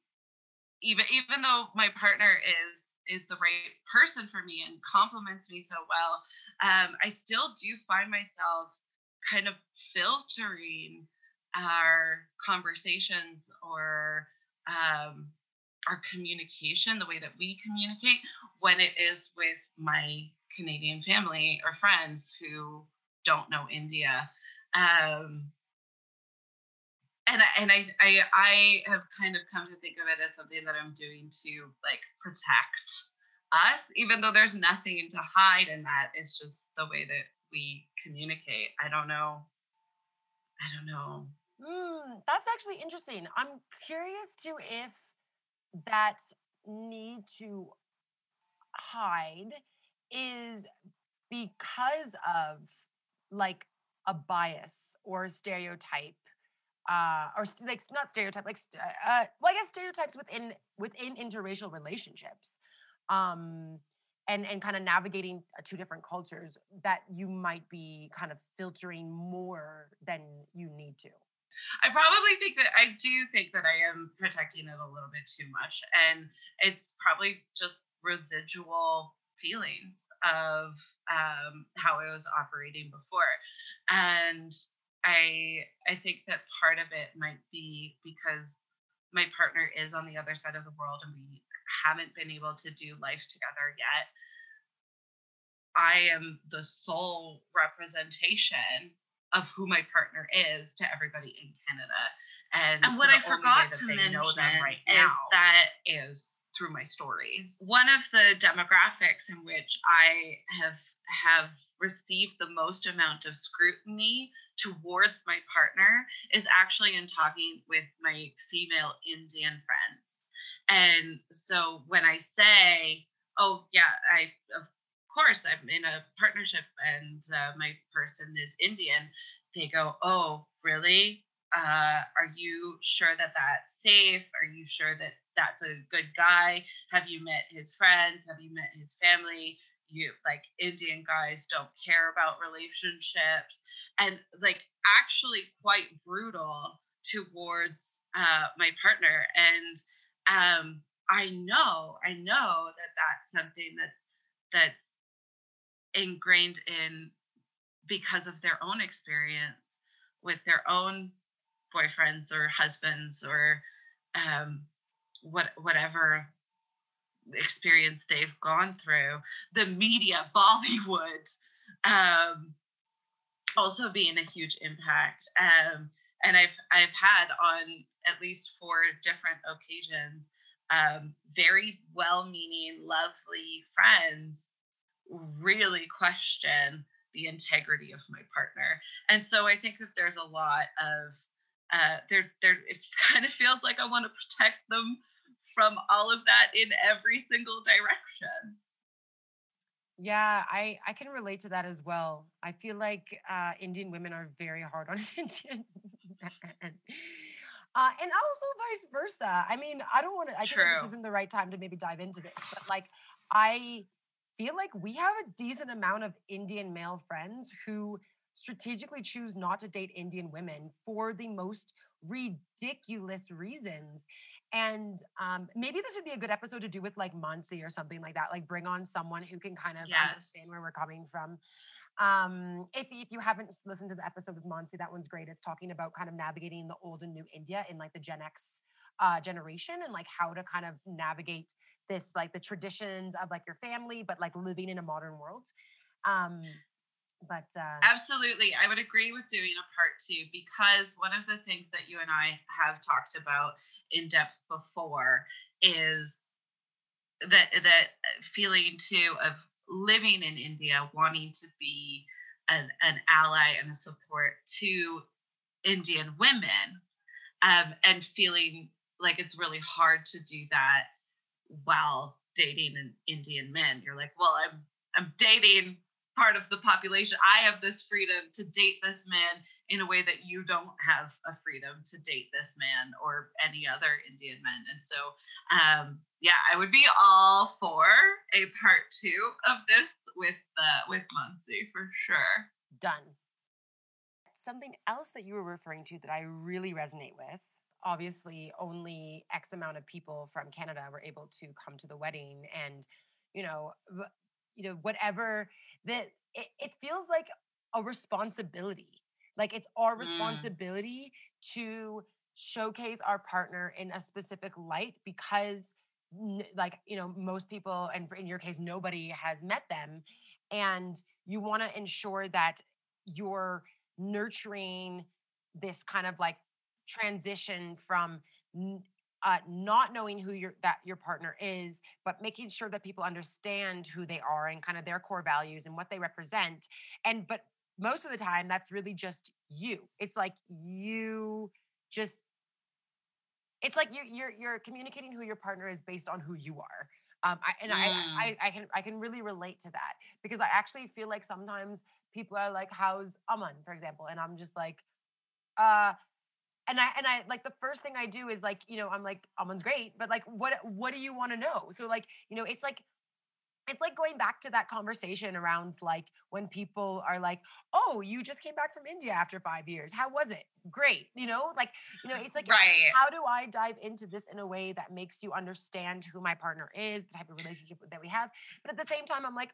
even even though my partner is is the right person for me and compliments me so well, um, I still do find myself kind of filtering our conversations or um, our communication, the way that we communicate, when it is with my Canadian family or friends who don't know India. Um, and I, and I, I I have kind of come to think of it as something that I'm doing to like protect us, even though there's nothing to hide in that. It's just the way that we communicate. I don't know. I don't know. Mm, that's actually interesting. I'm curious to if that need to hide is because of like a bias or a stereotype uh or st- like not stereotype like st- uh well i guess stereotypes within within interracial relationships um and and kind of navigating uh, two different cultures that you might be kind of filtering more than you need to I probably think that I do think that I am protecting it a little bit too much. And it's probably just residual feelings of um, how I was operating before. And I I think that part of it might be because my partner is on the other side of the world and we haven't been able to do life together yet. I am the sole representation of who my partner is to everybody in Canada. And, And so what I forgot to they know them mention right is now that is through my story. one of the demographics in which I have have received the most amount of scrutiny towards my partner is actually in talking with my female Indian friends. And so when I say, "Oh yeah, I of course I'm in a partnership and uh, my person is Indian," they go, "Oh, really? Uh, are you sure that that's safe? Are you sure that that's a good guy? Have you met his friends? Have you met his family? You like Indian guys don't care about relationships and like actually quite brutal towards uh, my partner. And um, I know, I know that that's something that's that's ingrained in because of their own experience with their own boyfriends or husbands or um, what whatever experience they've gone through. The media, Bollywood, um, also being a huge impact. Um, and I've I've had on at least four different occasions um, very well-meaning, lovely friends really question the integrity of my partner. And so I think that there's a lot of uh, there there it kind of feels like I want to protect them from all of that in every single direction. Yeah, I I can relate to that as well. I feel like uh, Indian women are very hard on Indian men. Uh, and also vice versa. I mean, I don't want to, I think this isn't the right time to maybe dive into this, but like, I feel like we have a decent amount of Indian male friends who strategically choose not to date Indian women for the most ridiculous reasons. And um, maybe this would be a good episode to do with like Monsi or something like that. Like bring on someone who can kind of Yes. understand where we're coming from. Um, if, if you haven't listened to the episode with Monsi, that one's great. It's talking about kind of navigating the old and new India in like the Gen X uh, generation and like how to kind of navigate this like the traditions of like your family, but like living in a modern world. Um, but uh, Absolutely. I would agree with doing a part two because one of the things that you and I have talked about in depth before is that that feeling too of living in India, wanting to be an, an ally and a support to Indian women, um, and feeling like it's really hard to do that while dating an Indian man You're like, well, I'm I'm dating part of the population. I have this freedom to date this man in a way that you don't have a freedom to date this man or any other Indian men. And so, um, yeah, I would be all for a part two of this with uh, with Monsi for sure. done. Something else that you were referring to that I really resonate with. Obviously, only X amount of people from Canada were able to come to the wedding, and you know, you know, whatever that it, it feels like a responsibility. Like it's our Mm. responsibility to showcase our partner in a specific light because like you know most people and in your case nobody has met them and you want to ensure that you're nurturing this kind of like transition from uh, not knowing who your that your partner is, but making sure that people understand who they are and kind of their core values and what they represent. And but most of the time, that's really just you. It's like you just. It's like you're you're you're communicating who your partner is based on who you are. Um, I, and I, Mm. I I can I can really relate to that because I actually feel like sometimes people are like, "How's Aman?" for example, and I'm just like, uh, and I and I like the first thing I do is like, you know, I'm like, Aman's great, but like, what what do you want to know? So like, you know, it's like it's like going back to that conversation around like when people are like, "Oh, you just came back from India after five years. How was it? Great." You know, like, you know, it's like Right. how do I dive into this in a way that makes you understand who my partner is, the type of mm. relationship that we have? But at the same time, I'm like,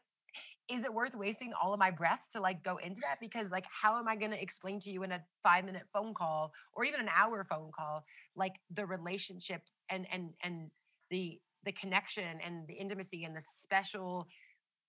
is it worth wasting all of my breath to like go into that? Because like, how am I going to explain to you in a five minute phone call or even an hour phone call, like the relationship and and and the the connection and the intimacy and the special,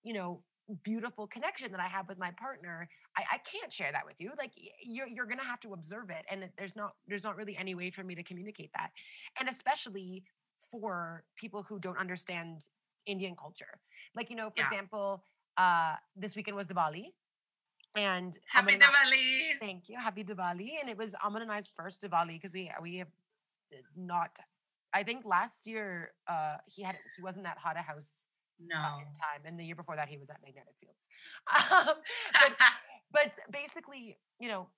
you know, beautiful connection that I have with my partner, I, I can't share that with you. Like you're you're gonna have to observe it, and there's not there's not really any way for me to communicate that, and especially for people who don't understand Indian culture. Like you know, for Yeah. example, uh, this weekend was Diwali, and Happy Aman I- Diwali. Thank you, happy Diwali, and it was Aman and I's first Diwali because we we have uh, not. I think last year uh, he had he wasn't at Hada House uh, No. in time, and the year before that he was at Magnetic Fields. Um, but, but basically, you know,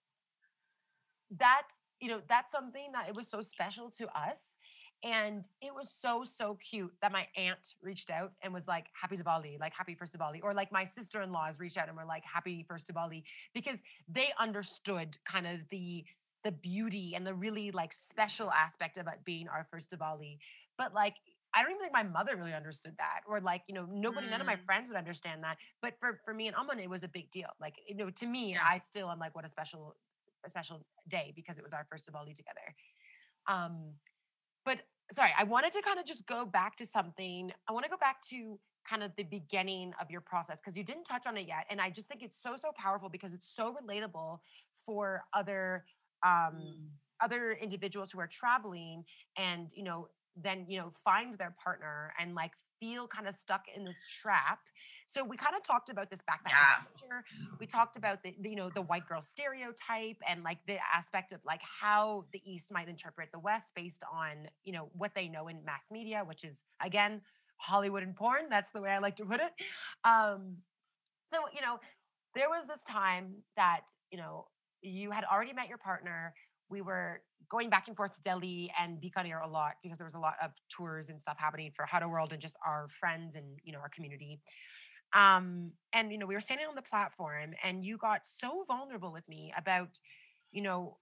that you know that's something that it was so special to us, and it was so so cute that my aunt reached out and was like, "Happy Diwali!" like "Happy First Diwali," or like my sister in laws reached out and were like, "Happy First Diwali," because they understood kind of the the beauty and the really like special aspect of it being our first Diwali. But like I don't even think my mother really understood that, or like you know nobody, none of my Mm. friends would understand that. But for for me and Aman, it was a big deal. Like you know, to me, Yeah. I still am like, what a special a special day because it was our first Diwali together. Um, sorry, I wanted to kind of just go back to something. I want to go back to kind of the beginning of your process because you didn't touch on it yet, and I just think it's so so powerful because it's so relatable for other um Mm. other individuals who are traveling and you know then you know find their partner and like feel kind of stuck in this trap. So we kind of talked about this backpack Yeah. culture we talked about the, the you know the white girl stereotype and like the aspect of like how the east might interpret the west based on you know what they know in mass media which is again hollywood and porn. That's the way i like to put it. Um so you know there was this time that you know you had already met your partner we were going back and forth to Delhi and Bikaner a lot because there was a lot of tours and stuff happening for Huddle World and just our friends and you know our community. Um, and you know, we were standing on the platform and you got so vulnerable with me about, you know,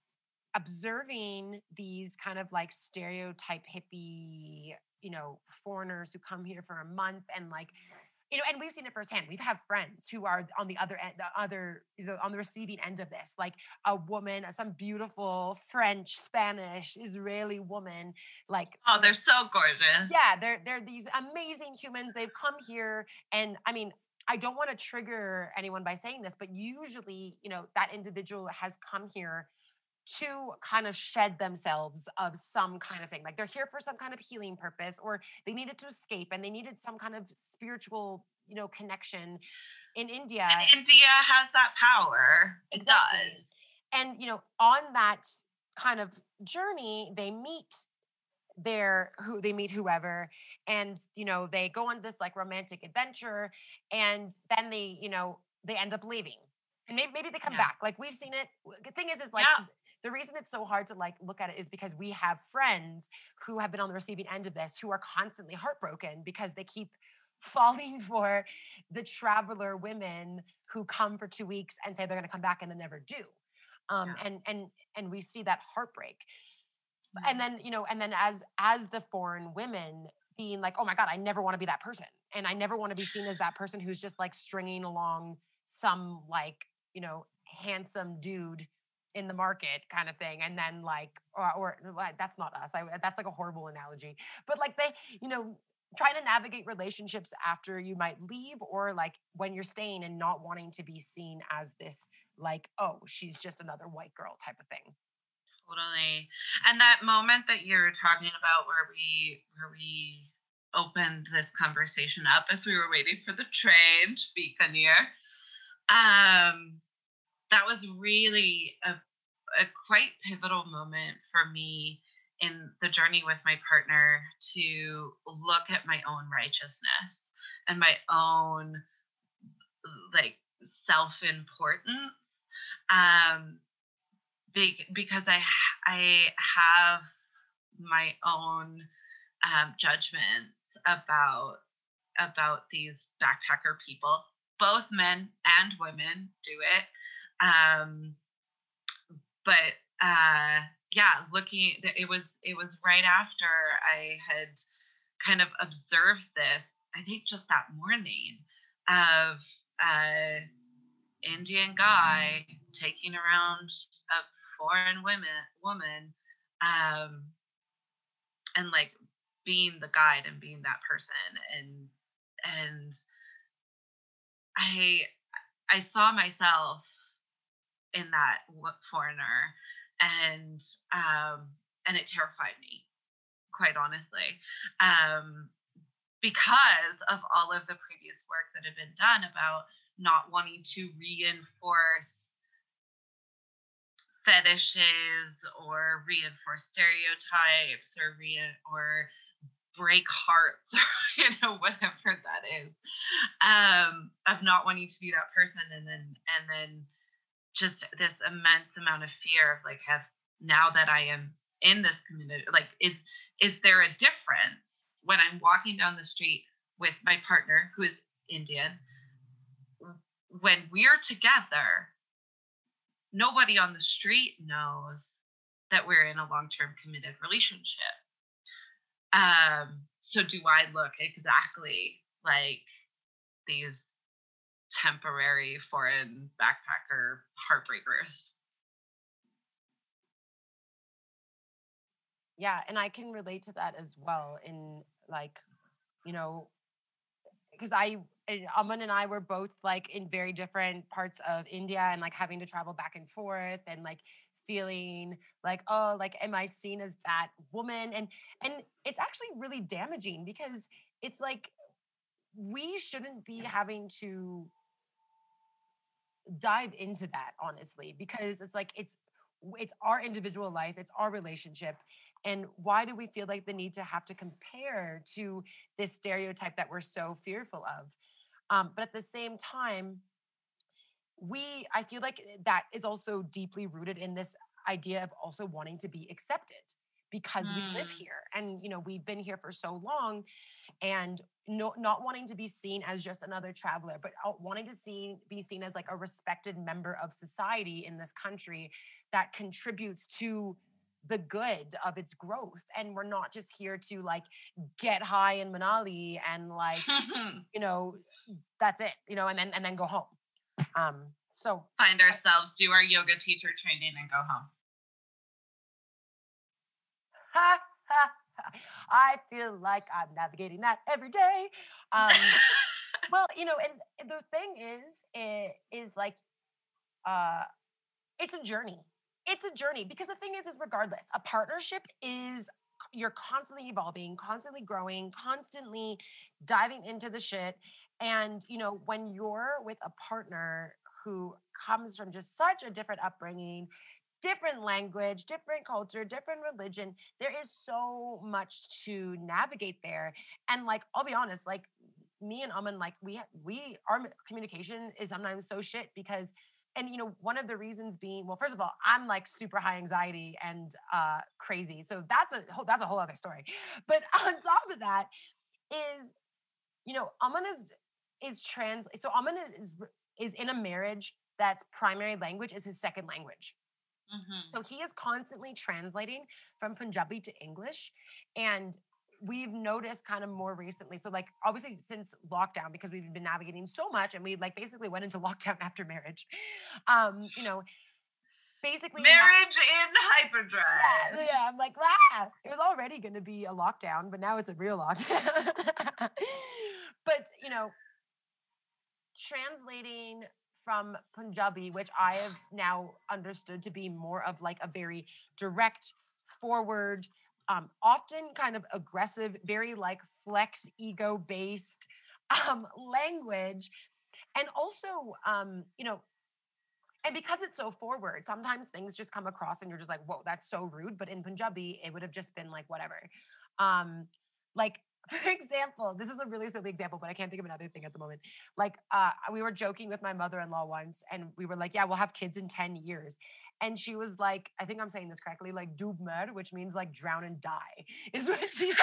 observing these kind of like stereotype hippie, you know, foreigners who come here for a month and like you know, and we've seen it firsthand. We've had friends who are on the other end, the other, the, on the receiving end of this, like a woman, uh, some beautiful French, Spanish, Israeli woman, like oh, they're so gorgeous. Yeah, they're they're these amazing humans. They've come here, and I mean, I don't want to trigger anyone by saying this, but usually, you know, that individual has come here to kind of shed themselves of some kind of thing. Like they're here for some kind of healing purpose, or they needed to escape and they needed some kind of spiritual, you know, connection. In India, and India has that power. It exactly. does. And you know, on that kind of journey, they meet their who they meet whoever and you know they go on this like romantic adventure and then they you know they end up leaving and maybe, maybe they come yeah. back like we've seen it the thing is is like yeah the reason it's so hard to like look at it is because we have friends who have been on the receiving end of this who are constantly heartbroken because they keep falling for the traveler women who come for two weeks and say they're going to come back and then never do um, yeah. and and and we see that heartbreak mm-hmm. and then you know and then as as the foreign women being like oh my god i never want to be that person and i never want to be seen as that person who's just like stringing along some like you know handsome dude in the market kind of thing and then like or, or that's not us I, that's like a horrible analogy but like they you know trying to navigate relationships after you might leave or like when you're staying and not wanting to be seen as this like oh she's just another white girl type of thing. Totally and that moment that you're talking about where we where we opened this conversation up as we were waiting for the train to be near um that was really a a quite pivotal moment for me in the journey with my partner to look at my own righteousness and my own like self-importance um be, because i i have my own um judgments about about these backpacker people. Both men and women do it um but uh, yeah, looking, it was it was right after I had kind of observed this. I think just that morning of uh, Indian guy taking around a foreign women woman, um, and like being the guide and being that person and and I I saw myself in that foreigner and um and it terrified me quite honestly. Um because of all of the previous work that had been done about not wanting to reinforce fetishes or reinforce stereotypes or re or break hearts or you know whatever that is um of not wanting to be that person and then and then just this immense amount of fear of like have now that I am in this community like is is there a difference when I'm walking down the street with my partner who is Indian when we're together nobody on the street knows that we're in a long-term committed relationship. Um so do I look exactly like these temporary foreign backpacker heartbreakers. Yeah, and I can relate to that as well. In like, you know, because I, Aman and I were both like in very different parts of India and like having to travel back and forth and like feeling like oh like am i seen as that woman and and it's actually really damaging because it's like we shouldn't be having to dive into that honestly because it's like it's it's our individual life it's our relationship and why do we feel like the need to have to compare to this stereotype that we're so fearful of um, but at the same time we i feel like that is also deeply rooted in this idea of also wanting to be accepted because mm. we live mm. here and you know we've been here for so long and no, not wanting to be seen as just another traveler but wanting to see be seen as like a respected member of society in this country that contributes to the good of its growth and we're not just here to like get high in manali and like you know that's it you know and then and then go home um so find ourselves do our yoga teacher training and go home ha, ha. I feel like i'm navigating that every day um well you know and the thing is it is like uh it's a journey. It's a journey because the thing is is regardless a partnership is you're constantly evolving constantly growing constantly diving into the shit and you know when you're with a partner who comes from just such a different upbringing different language different culture different religion there is so much to navigate there and like i'll be honest like me and Aman, like we we our communication is sometimes so shit because and you know one of the reasons being well first of all i'm like super high anxiety and uh crazy so that's a whole that's a whole other story but on top of that is you know aman is is trans so aman is is in a marriage that's primary language is his second language mm-hmm. so he is constantly translating from punjabi to english and we've noticed kind of more recently. So, like, obviously, since lockdown, because we've been navigating so much and we like basically went into lockdown after marriage, um, you know, basically marriage in hyperdrive. Yeah, yeah, I'm like, ah, it was already going to be a lockdown, but now it's a real lockdown. but, you know, translating from Punjabi, which I have now understood to be more of like a very direct, forward, um, often kind of aggressive, very like flex ego based um, language. And also, um, you know, and because it's so forward, sometimes things just come across and you're just like, whoa, that's so rude. But in Punjabi, it would have just been like, whatever. Um, like, for example, this is a really silly example, but I can't think of another thing at the moment. Like, uh, we were joking with my mother in law once, and we were like, yeah, we'll have kids in 10 years and she was like, I think I'm saying this correctly, like dubmer, which means like drown and die, is what she said.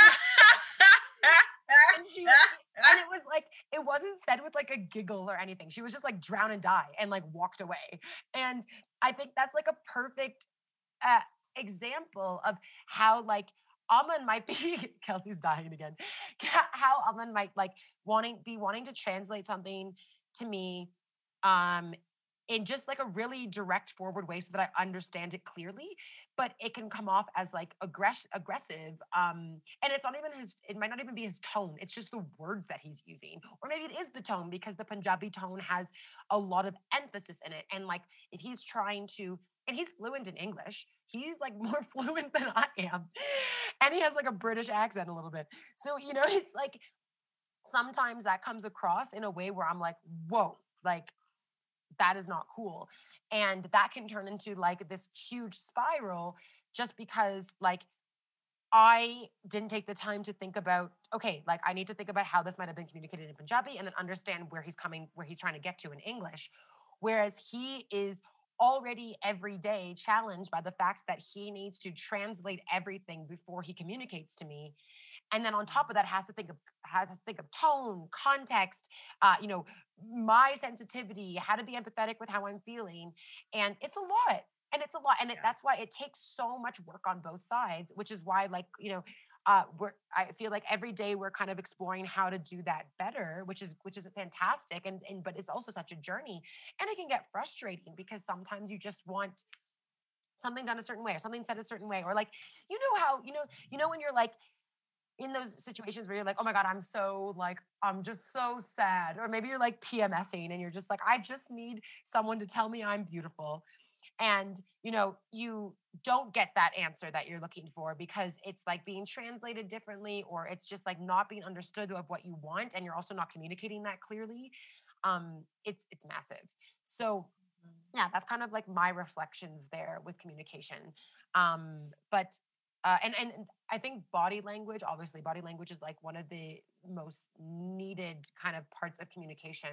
and she and it was like it wasn't said with like a giggle or anything. She was just like drown and die and like walked away. And I think that's like a perfect uh, example of how like Aman might be Kelsey's dying again. How Aman might like wanting be wanting to translate something to me um in just like a really direct forward way so that I understand it clearly, but it can come off as like aggress- aggressive. Um, and it's not even his, it might not even be his tone. It's just the words that he's using. Or maybe it is the tone because the Punjabi tone has a lot of emphasis in it. And like if he's trying to, and he's fluent in English, he's like more fluent than I am. And he has like a British accent a little bit. So, you know, it's like sometimes that comes across in a way where I'm like, whoa, like that is not cool and that can turn into like this huge spiral just because like I didn't take the time to think about, okay, like I need to think about how this might have been communicated in Punjabi and then understand where he's coming, where he's trying to get to in English. Whereas he is already every day challenged by the fact that he needs to translate everything before he communicates to me. And then on top of that has to think of has to think of tone context uh, you know my sensitivity how to be empathetic with how i'm feeling. And it's a lot and it's a lot and it, that's why it takes so much work on both sides which is why like you know uh, we're I feel like every day we're kind of exploring how to do that better, which is which is fantastic, and and but it's also such a journey, and it can get frustrating because sometimes you just want something done a certain way or something said a certain way, or like you know how you know you know when you're like in those situations where you're like, oh my God, I'm so like, I'm just so sad. Or maybe you're like PMSing and you're just like, I just need someone to tell me I'm beautiful. And, you know, you don't get that answer that you're looking for because it's like being translated differently or it's just like not being understood of what you want and you're also not communicating that clearly. Um, it's it's massive. So mm-hmm. yeah, that's kind of like my reflections there with communication. Um, but uh, and and I think body language, obviously, body language is like one of the most needed kind of parts of communication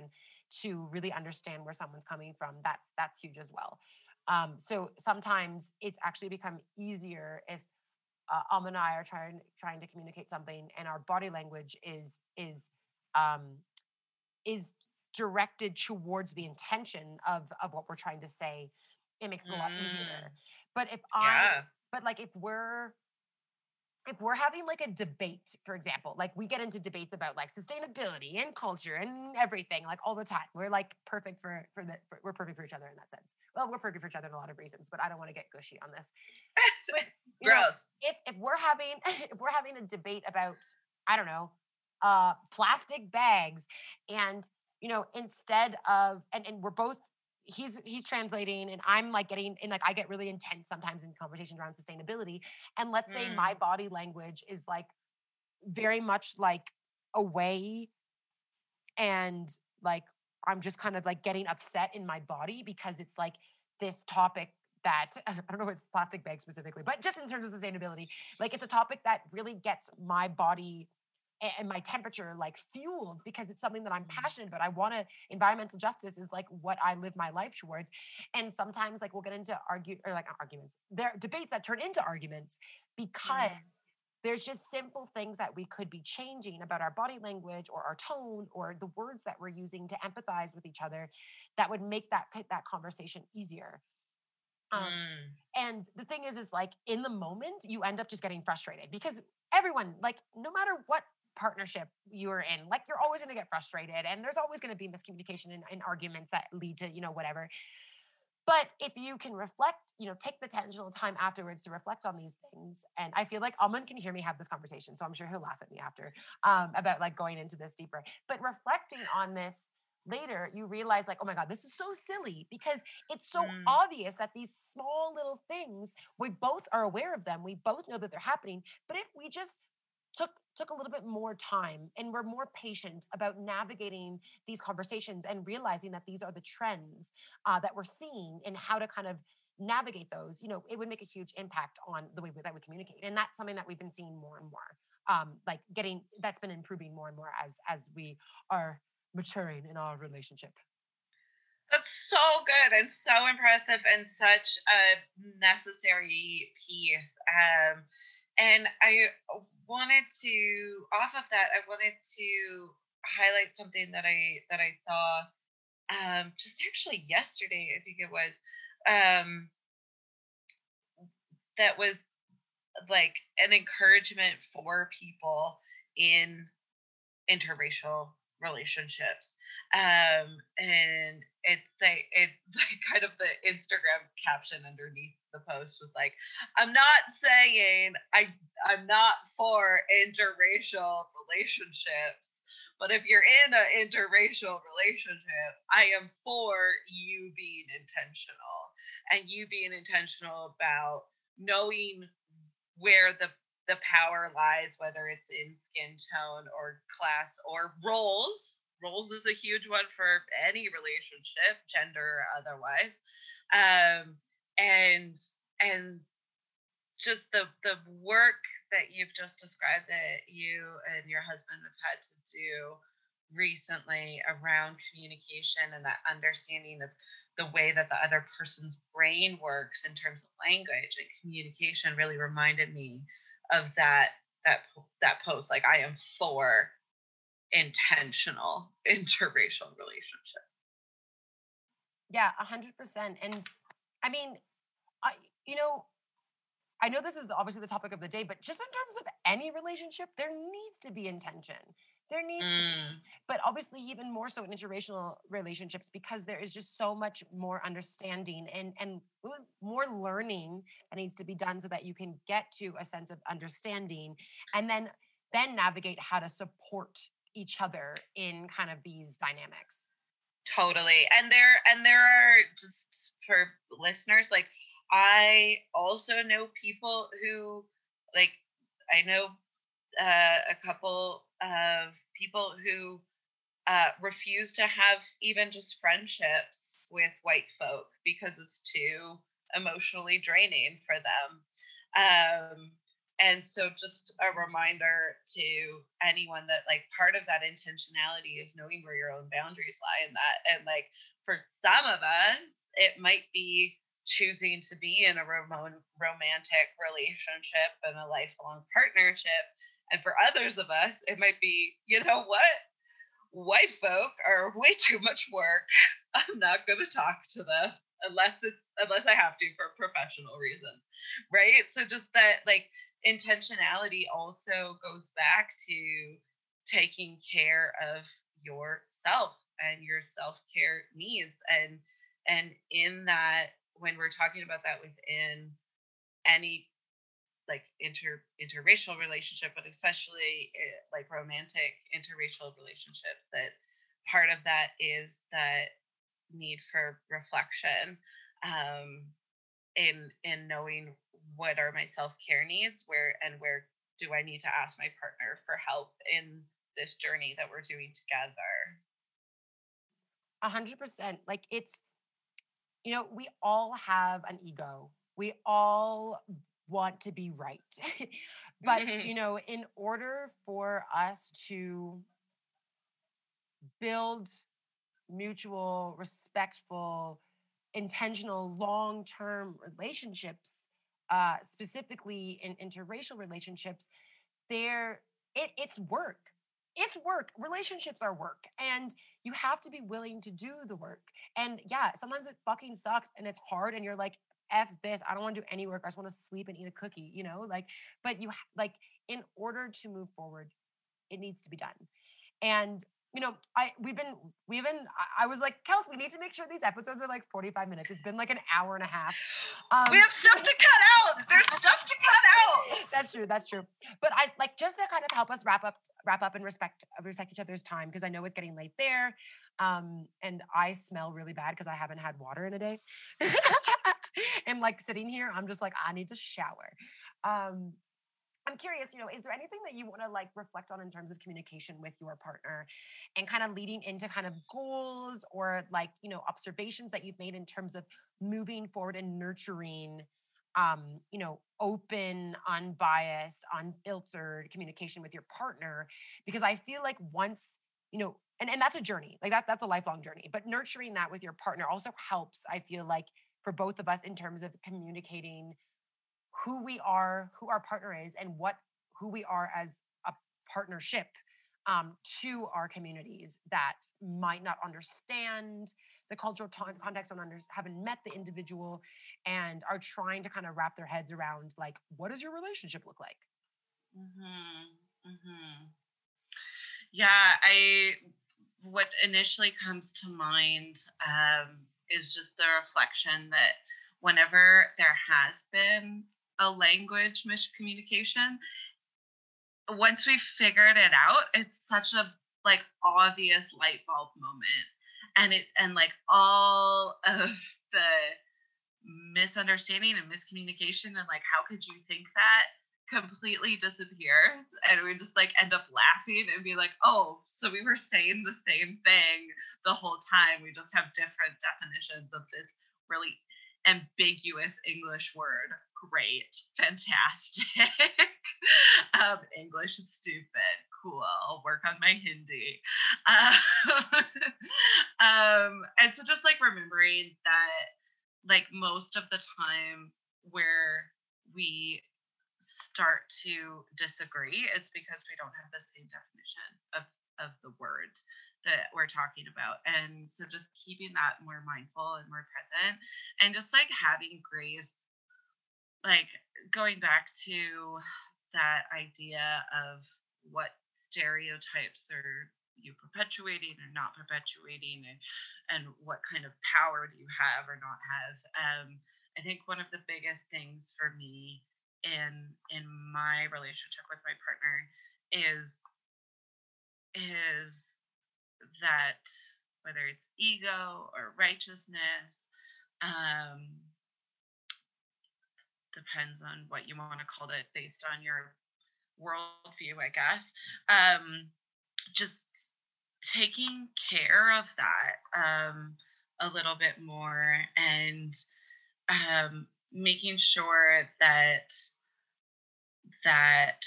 to really understand where someone's coming from. That's that's huge as well. Um, so sometimes it's actually become easier if uh, Aman and I are trying trying to communicate something, and our body language is is um, is directed towards the intention of of what we're trying to say. It makes it a lot Mm. easier. But if I, Yeah. but like if we're if we're having like a debate, for example, like we get into debates about like sustainability and culture and everything, like all the time. We're like perfect for for the for, we're perfect for each other in that sense. Well, we're perfect for each other in a lot of reasons, but I don't want to get gushy on this. But you know, Gross. if if we're having if we're having a debate about I don't know uh plastic bags and you know instead of and and we're both he's he's translating and I'm like getting and like I get really intense sometimes in conversations around sustainability and let's say my mm. body language is like very much like away and like I'm just kind of like getting upset in my body because it's like this topic that I don't know if it's plastic bag specifically, but just in terms of sustainability, like it's a topic that really gets my body and my temperature like fueled because it's something that I'm passionate about. I want to environmental justice is like what I live my life towards. And sometimes like we'll get into argue or like arguments. There are debates that turn into arguments because there's just simple things that we could be changing about our body language or our tone or the words that we're using to empathize with each other that would make that that conversation easier. Um, Mm. and the thing is, is like in the moment, you end up just getting frustrated because everyone, like, no matter what partnership you're in, like, you're always going to get frustrated, and there's always going to be miscommunication and, and arguments that lead to, you know, whatever. But if you can reflect, you know, take the intentional time afterwards to reflect on these things, and I feel like Aman can hear me have this conversation, so I'm sure he'll laugh at me after um, about like going into this deeper. But reflecting on this later, you realize like, oh my god, this is so silly because it's so Mm. obvious that these small little things we both are aware of them we both know that they're happening but if we just took took a little bit more time and we're more patient about navigating these conversations and realizing that these are the trends uh, that we're seeing and how to kind of navigate those you know it would make a huge impact on the way that we communicate and that's something that we've been seeing more and more um like getting that's been improving more and more as as we are maturing in our relationship That's so good and so impressive and such a necessary piece. Um, and I wanted to, off of that, I wanted to highlight something that I that I saw um, just actually yesterday. I think it was um, that was like an encouragement for people in interracial relationships um and it's like it's like kind of the instagram caption underneath the post was like i'm not saying i i'm not for interracial relationships but if you're in an interracial relationship i am for you being intentional and you being intentional about knowing where the the power lies, whether it's in skin tone or class or roles. Roles is a huge one for any relationship, gender otherwise. Um, and and just the the work that you've just described that you and your husband have had to do recently around communication and that understanding of the way that the other person's brain works in terms of language and communication really reminded me of that that that post like i am for intentional interracial relationships Yeah, a hundred percent. And I mean, I you know, I know this is obviously the topic of the day, but just in terms of any relationship, there needs to be intention. There needs to be, Mm, but obviously even more so in interracial relationships because there is just so much more understanding and and more learning that needs to be done so that you can get to a sense of understanding and then then navigate how to support each other in kind of these dynamics. totally and there and there are just for listeners like i also know people who like i know uh, a couple of people who uh, refuse to have even just friendships with white folk because it's too emotionally draining for them. Um, and so just a reminder to anyone that like part of that intentionality is knowing where your own boundaries lie in that and like for some of us it might be choosing to be in a rom- romantic relationship and a lifelong partnership. And for others of us, it might be, you know what? White folk are way too much work. I'm not going to talk to them unless it's unless I have to for professional reasons. Right? So just that like intentionality also goes back to taking care of yourself and your self-care needs and and in that when we're talking about that within any like inter interracial relationship but especially eh, like romantic interracial relationships that part of that is that need for reflection um in in knowing what are my self-care needs where and where do i need to ask my partner for help in this journey that we're doing together. A hundred percent like it's you know we all have an ego we all want to be right but you know in order for us to build mutual respectful intentional long-term relationships uh, specifically in interracial relationships, there it, it's work. It's work. Relationships are work, and you have to be willing to do the work. And yeah, sometimes it fucking sucks and it's hard, and you're like, "F this! I don't want to do any work. I just want to sleep and eat a cookie," you know. Like, but you like in order to move forward, it needs to be done. And you know, I we've been we've been I, was like, Kels, we need to make sure these episodes are like 45 minutes. It's been like an hour and a half. Um, we have stuff to cut out. There's stuff to cut out. That's true. That's true. But I like just to kind of help us wrap up wrap up and respect respect each other's time because I know it's getting late there. Um, and I smell really bad because I haven't had water in a day. and like sitting here, I'm just like, I need to shower. Um, I'm curious, you know, is there anything that you want to like reflect on in terms of communication with your partner and kind of leading into kind of goals or like, you know, observations that you've made in terms of moving forward and nurturing um, you know, open, unbiased, unfiltered communication with your partner because I feel like once, you know, and, and that's a journey. Like that that's a lifelong journey. But nurturing that with your partner also helps, I feel like, for both of us in terms of communicating who we are, who our partner is, and what who we are as a partnership um, to our communities that might not understand the cultural t- context, don't under, haven't met the individual, and are trying to kind of wrap their heads around like, what does your relationship look like? Mm-hmm. Mm-hmm. Yeah, I what initially comes to mind um, is just the reflection that whenever there has been a language miscommunication once we figured it out it's such a like obvious light bulb moment. And it and like all of the misunderstanding and miscommunication and like how could you think that completely disappears. And we just like end up laughing and be like oh so we were saying the same thing the whole time. We just have different definitions of this really ambiguous english word great, fantastic. um, English is stupid. Cool. I'll work on my Hindi. Um, um, and so just like remembering that, like most of the time where we start to disagree, it's because we don't have the same definition of of the word that we're talking about. And so just keeping that more mindful and more present and just like having grace like going back to that idea of what stereotypes are you perpetuating or not perpetuating and and what kind of power do you have or not have um, i think one of the biggest things for me in in my relationship with my partner is is that whether it's ego or righteousness um, depends on what you want to call it based on your worldview, I guess. Um, just taking care of that um, a little bit more and um, making sure that that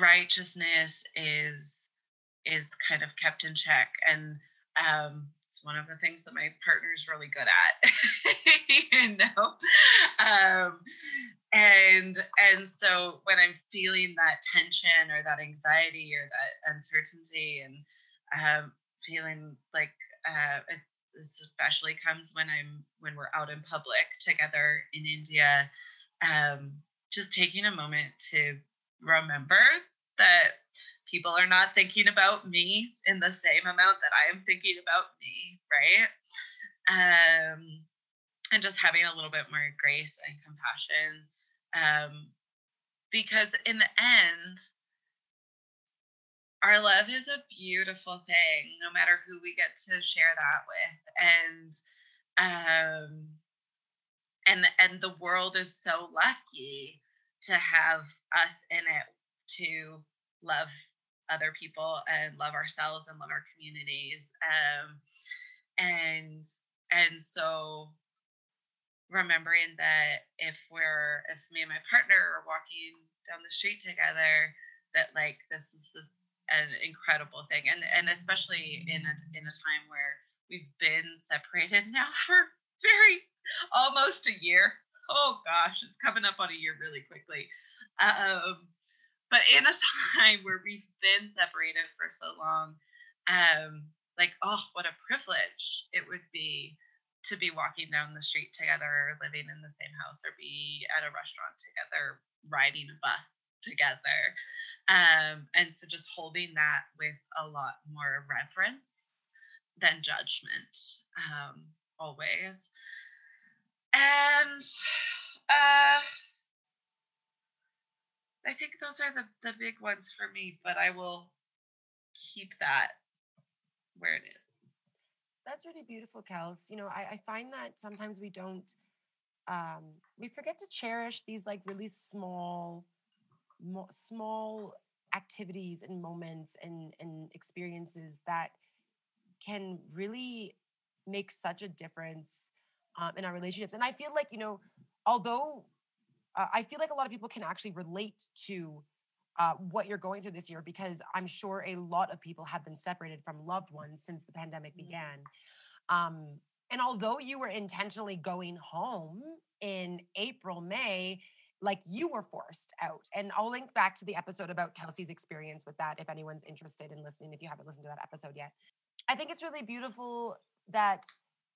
righteousness is is kind of kept in check and um, it's one of the things that my partner is really good at, you know. Um, and and so when I'm feeling that tension or that anxiety or that uncertainty, and um, feeling like uh, it especially comes when I'm when we're out in public together in India, um, just taking a moment to remember that people are not thinking about me in the same amount that I am thinking about me, right? Um, and just having a little bit more grace and compassion. Um, because in the end, our love is a beautiful thing, no matter who we get to share that with. And um and and the world is so lucky to have us in it to love other people and love ourselves and love our communities um, and and so remembering that if we're if me and my partner are walking down the street together that like this is a, an incredible thing and and especially in a in a time where we've been separated now for very almost a year oh gosh it's coming up on a year really quickly. Um but in a time where we've been separated for so long um like oh what a privilege it would be to be walking down the street together living in the same house or be at a restaurant together riding a bus together. Um and so just holding that with a lot more reverence than judgment um always and uh I think those are the, the big ones for me, but I will keep that where it is. That's really beautiful, Kels. You know, I, I find that sometimes we don't, um, we forget to cherish these like really small, mo- small activities and moments and, and experiences that can really make such a difference um, in our relationships. And I feel like, you know, although uh, I feel like a lot of people can actually relate to uh, what you're going through this year because I'm sure a lot of people have been separated from loved ones since the pandemic mm-hmm. began. Um, and although you were intentionally going home in April, May, like you were forced out. And I'll link back to the episode about Kelsey's experience with that if anyone's interested in listening, if you haven't listened to that episode yet. I think it's really beautiful that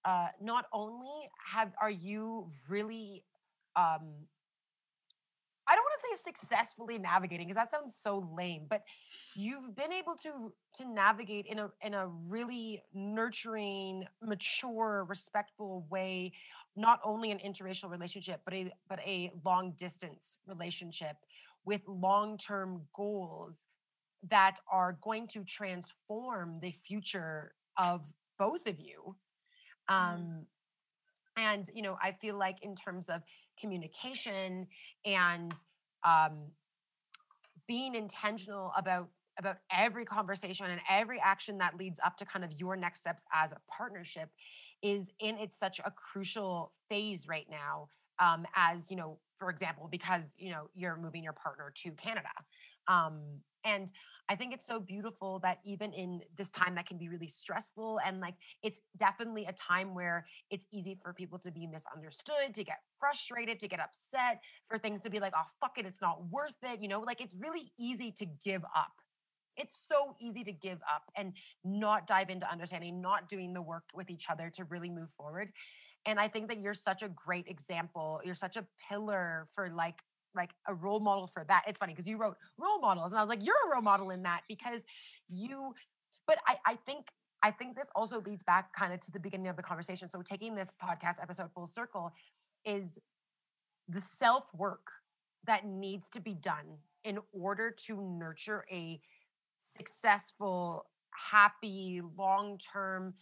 uh, not only have are you really um, I don't want to say successfully navigating because that sounds so lame, but you've been able to to navigate in a in a really nurturing, mature, respectful way, not only an interracial relationship, but a but a long distance relationship with long-term goals that are going to transform the future of both of you. Mm-hmm. Um, and you know i feel like in terms of communication and um, being intentional about about every conversation and every action that leads up to kind of your next steps as a partnership is in it's such a crucial phase right now um, as you know for example because you know you're moving your partner to canada um, and I think it's so beautiful that even in this time that can be really stressful and like it's definitely a time where it's easy for people to be misunderstood, to get frustrated, to get upset, for things to be like, oh, fuck it, it's not worth it. You know, like it's really easy to give up. It's so easy to give up and not dive into understanding, not doing the work with each other to really move forward. And I think that you're such a great example. You're such a pillar for like like a role model for that. It's funny because you wrote role models, and I was like, you're a role model in that because you. But I, I think I think this also leads back kind of to the beginning of the conversation. So taking this podcast episode full circle is the self work that needs to be done in order to nurture a successful, happy, long term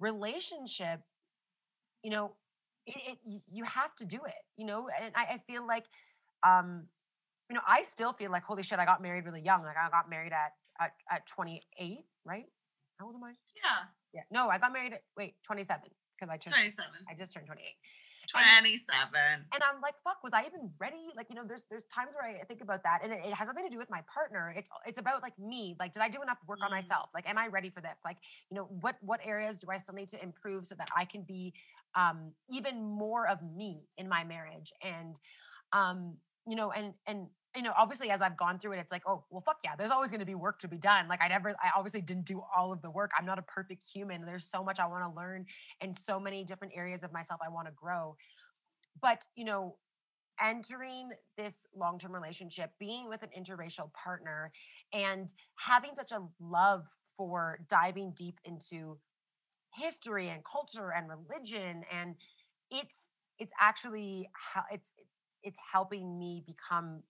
relationship. You know, it, it, you have to do it. You know, and I, I feel like um, you know, I still feel like, holy shit, I got married really young. Like I got married at at, at 28, right? How old am I? Yeah. Yeah. No, I got married at wait, 27 because I just 27. I just turned 28. 27. And, and I'm like, fuck, was I even ready? Like, you know, there's there's times where I think about that, and it, it has nothing to do with my partner. It's it's about like me. Like, did I do enough work mm. on myself? Like, am I ready for this? Like, you know, what what areas do I still need to improve so that I can be um even more of me in my marriage? And um, you know, and and you know, obviously as I've gone through it, it's like, oh, well, fuck yeah, there's always going to be work to be done. Like I never, I obviously didn't do all of the work. I'm not a perfect human. There's so much I want to learn and so many different areas of myself I want to grow. But, you know, entering this long-term relationship, being with an interracial partner and having such a love for diving deep into history and culture and religion and it's it's actually how it's it's helping me become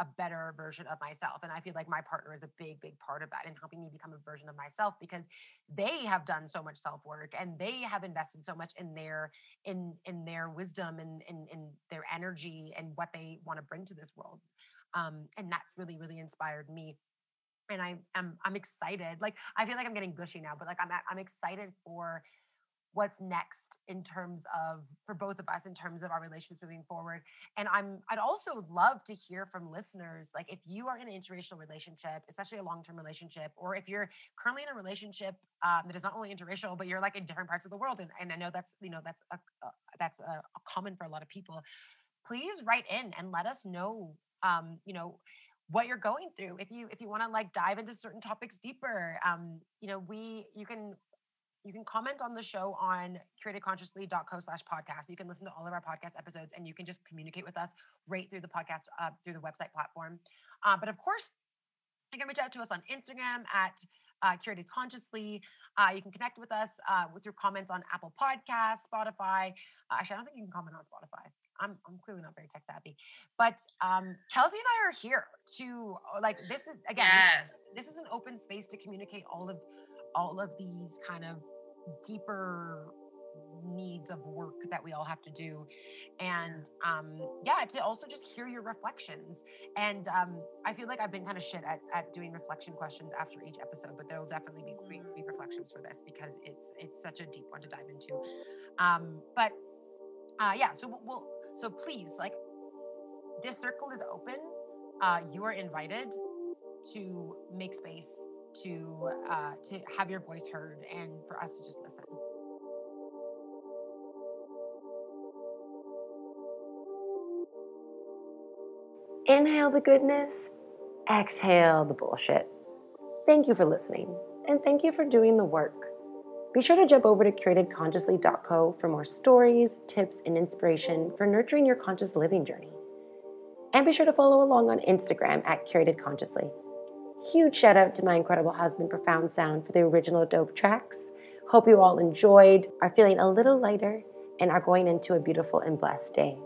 a better version of myself and i feel like my partner is a big big part of that in helping me become a version of myself because they have done so much self work and they have invested so much in their in in their wisdom and in, in their energy and what they want to bring to this world um, and that's really really inspired me and I am I'm excited. Like I feel like I'm getting gushy now, but like I'm I'm excited for what's next in terms of for both of us in terms of our relations moving forward. And i'm i'd also love to hear from listeners like if you are in an interracial relationship especially a long-term relationship or if you're currently in a relationship um, that is not only interracial but you're like in different parts of the world and, and i know that's you know that's a, a that's a, a common for a lot of people please write in and let us know um, you know what you're going through. If you if you want to like dive into certain topics deeper um you know we you can you can comment on the show on curatedconsciously.co slash podcast. You can listen to all of our podcast episodes and you can just communicate with us right through the podcast, uh, through the website platform. Uh, but of course, you can reach out to us on Instagram at uh, Curated Consciously. Uh, you can connect with us uh, with your comments on Apple Podcasts, Spotify. Uh, actually, I don't think you can comment on Spotify. I'm, I'm clearly not very tech savvy. But um, Kelsey and I are here to like this is again. Yes. This is an open space to communicate all of all of these kind of deeper needs of work that we all have to do. And um yeah to also just hear your reflections. And um i feel like i've been kind of shit at, at doing reflection questions after each episode but there will definitely be great, mm. reflections for this because it's it's such a deep one to dive into. Um but uh yeah so we'll so please like this circle is open. Uh you are invited to make space to uh, to have your voice heard and for us to just listen. Inhale the goodness, exhale the bullshit. Thank you for listening, and thank you for doing the work. Be sure to jump over to curatedconsciously.co for more stories, tips, and inspiration for nurturing your conscious living journey. And be sure to follow along on Instagram at curatedconsciously. Huge shout out to my incredible husband, Profound Sound, for the original dope tracks. Hope you all enjoyed, are feeling a little lighter, and are going into a beautiful and blessed day.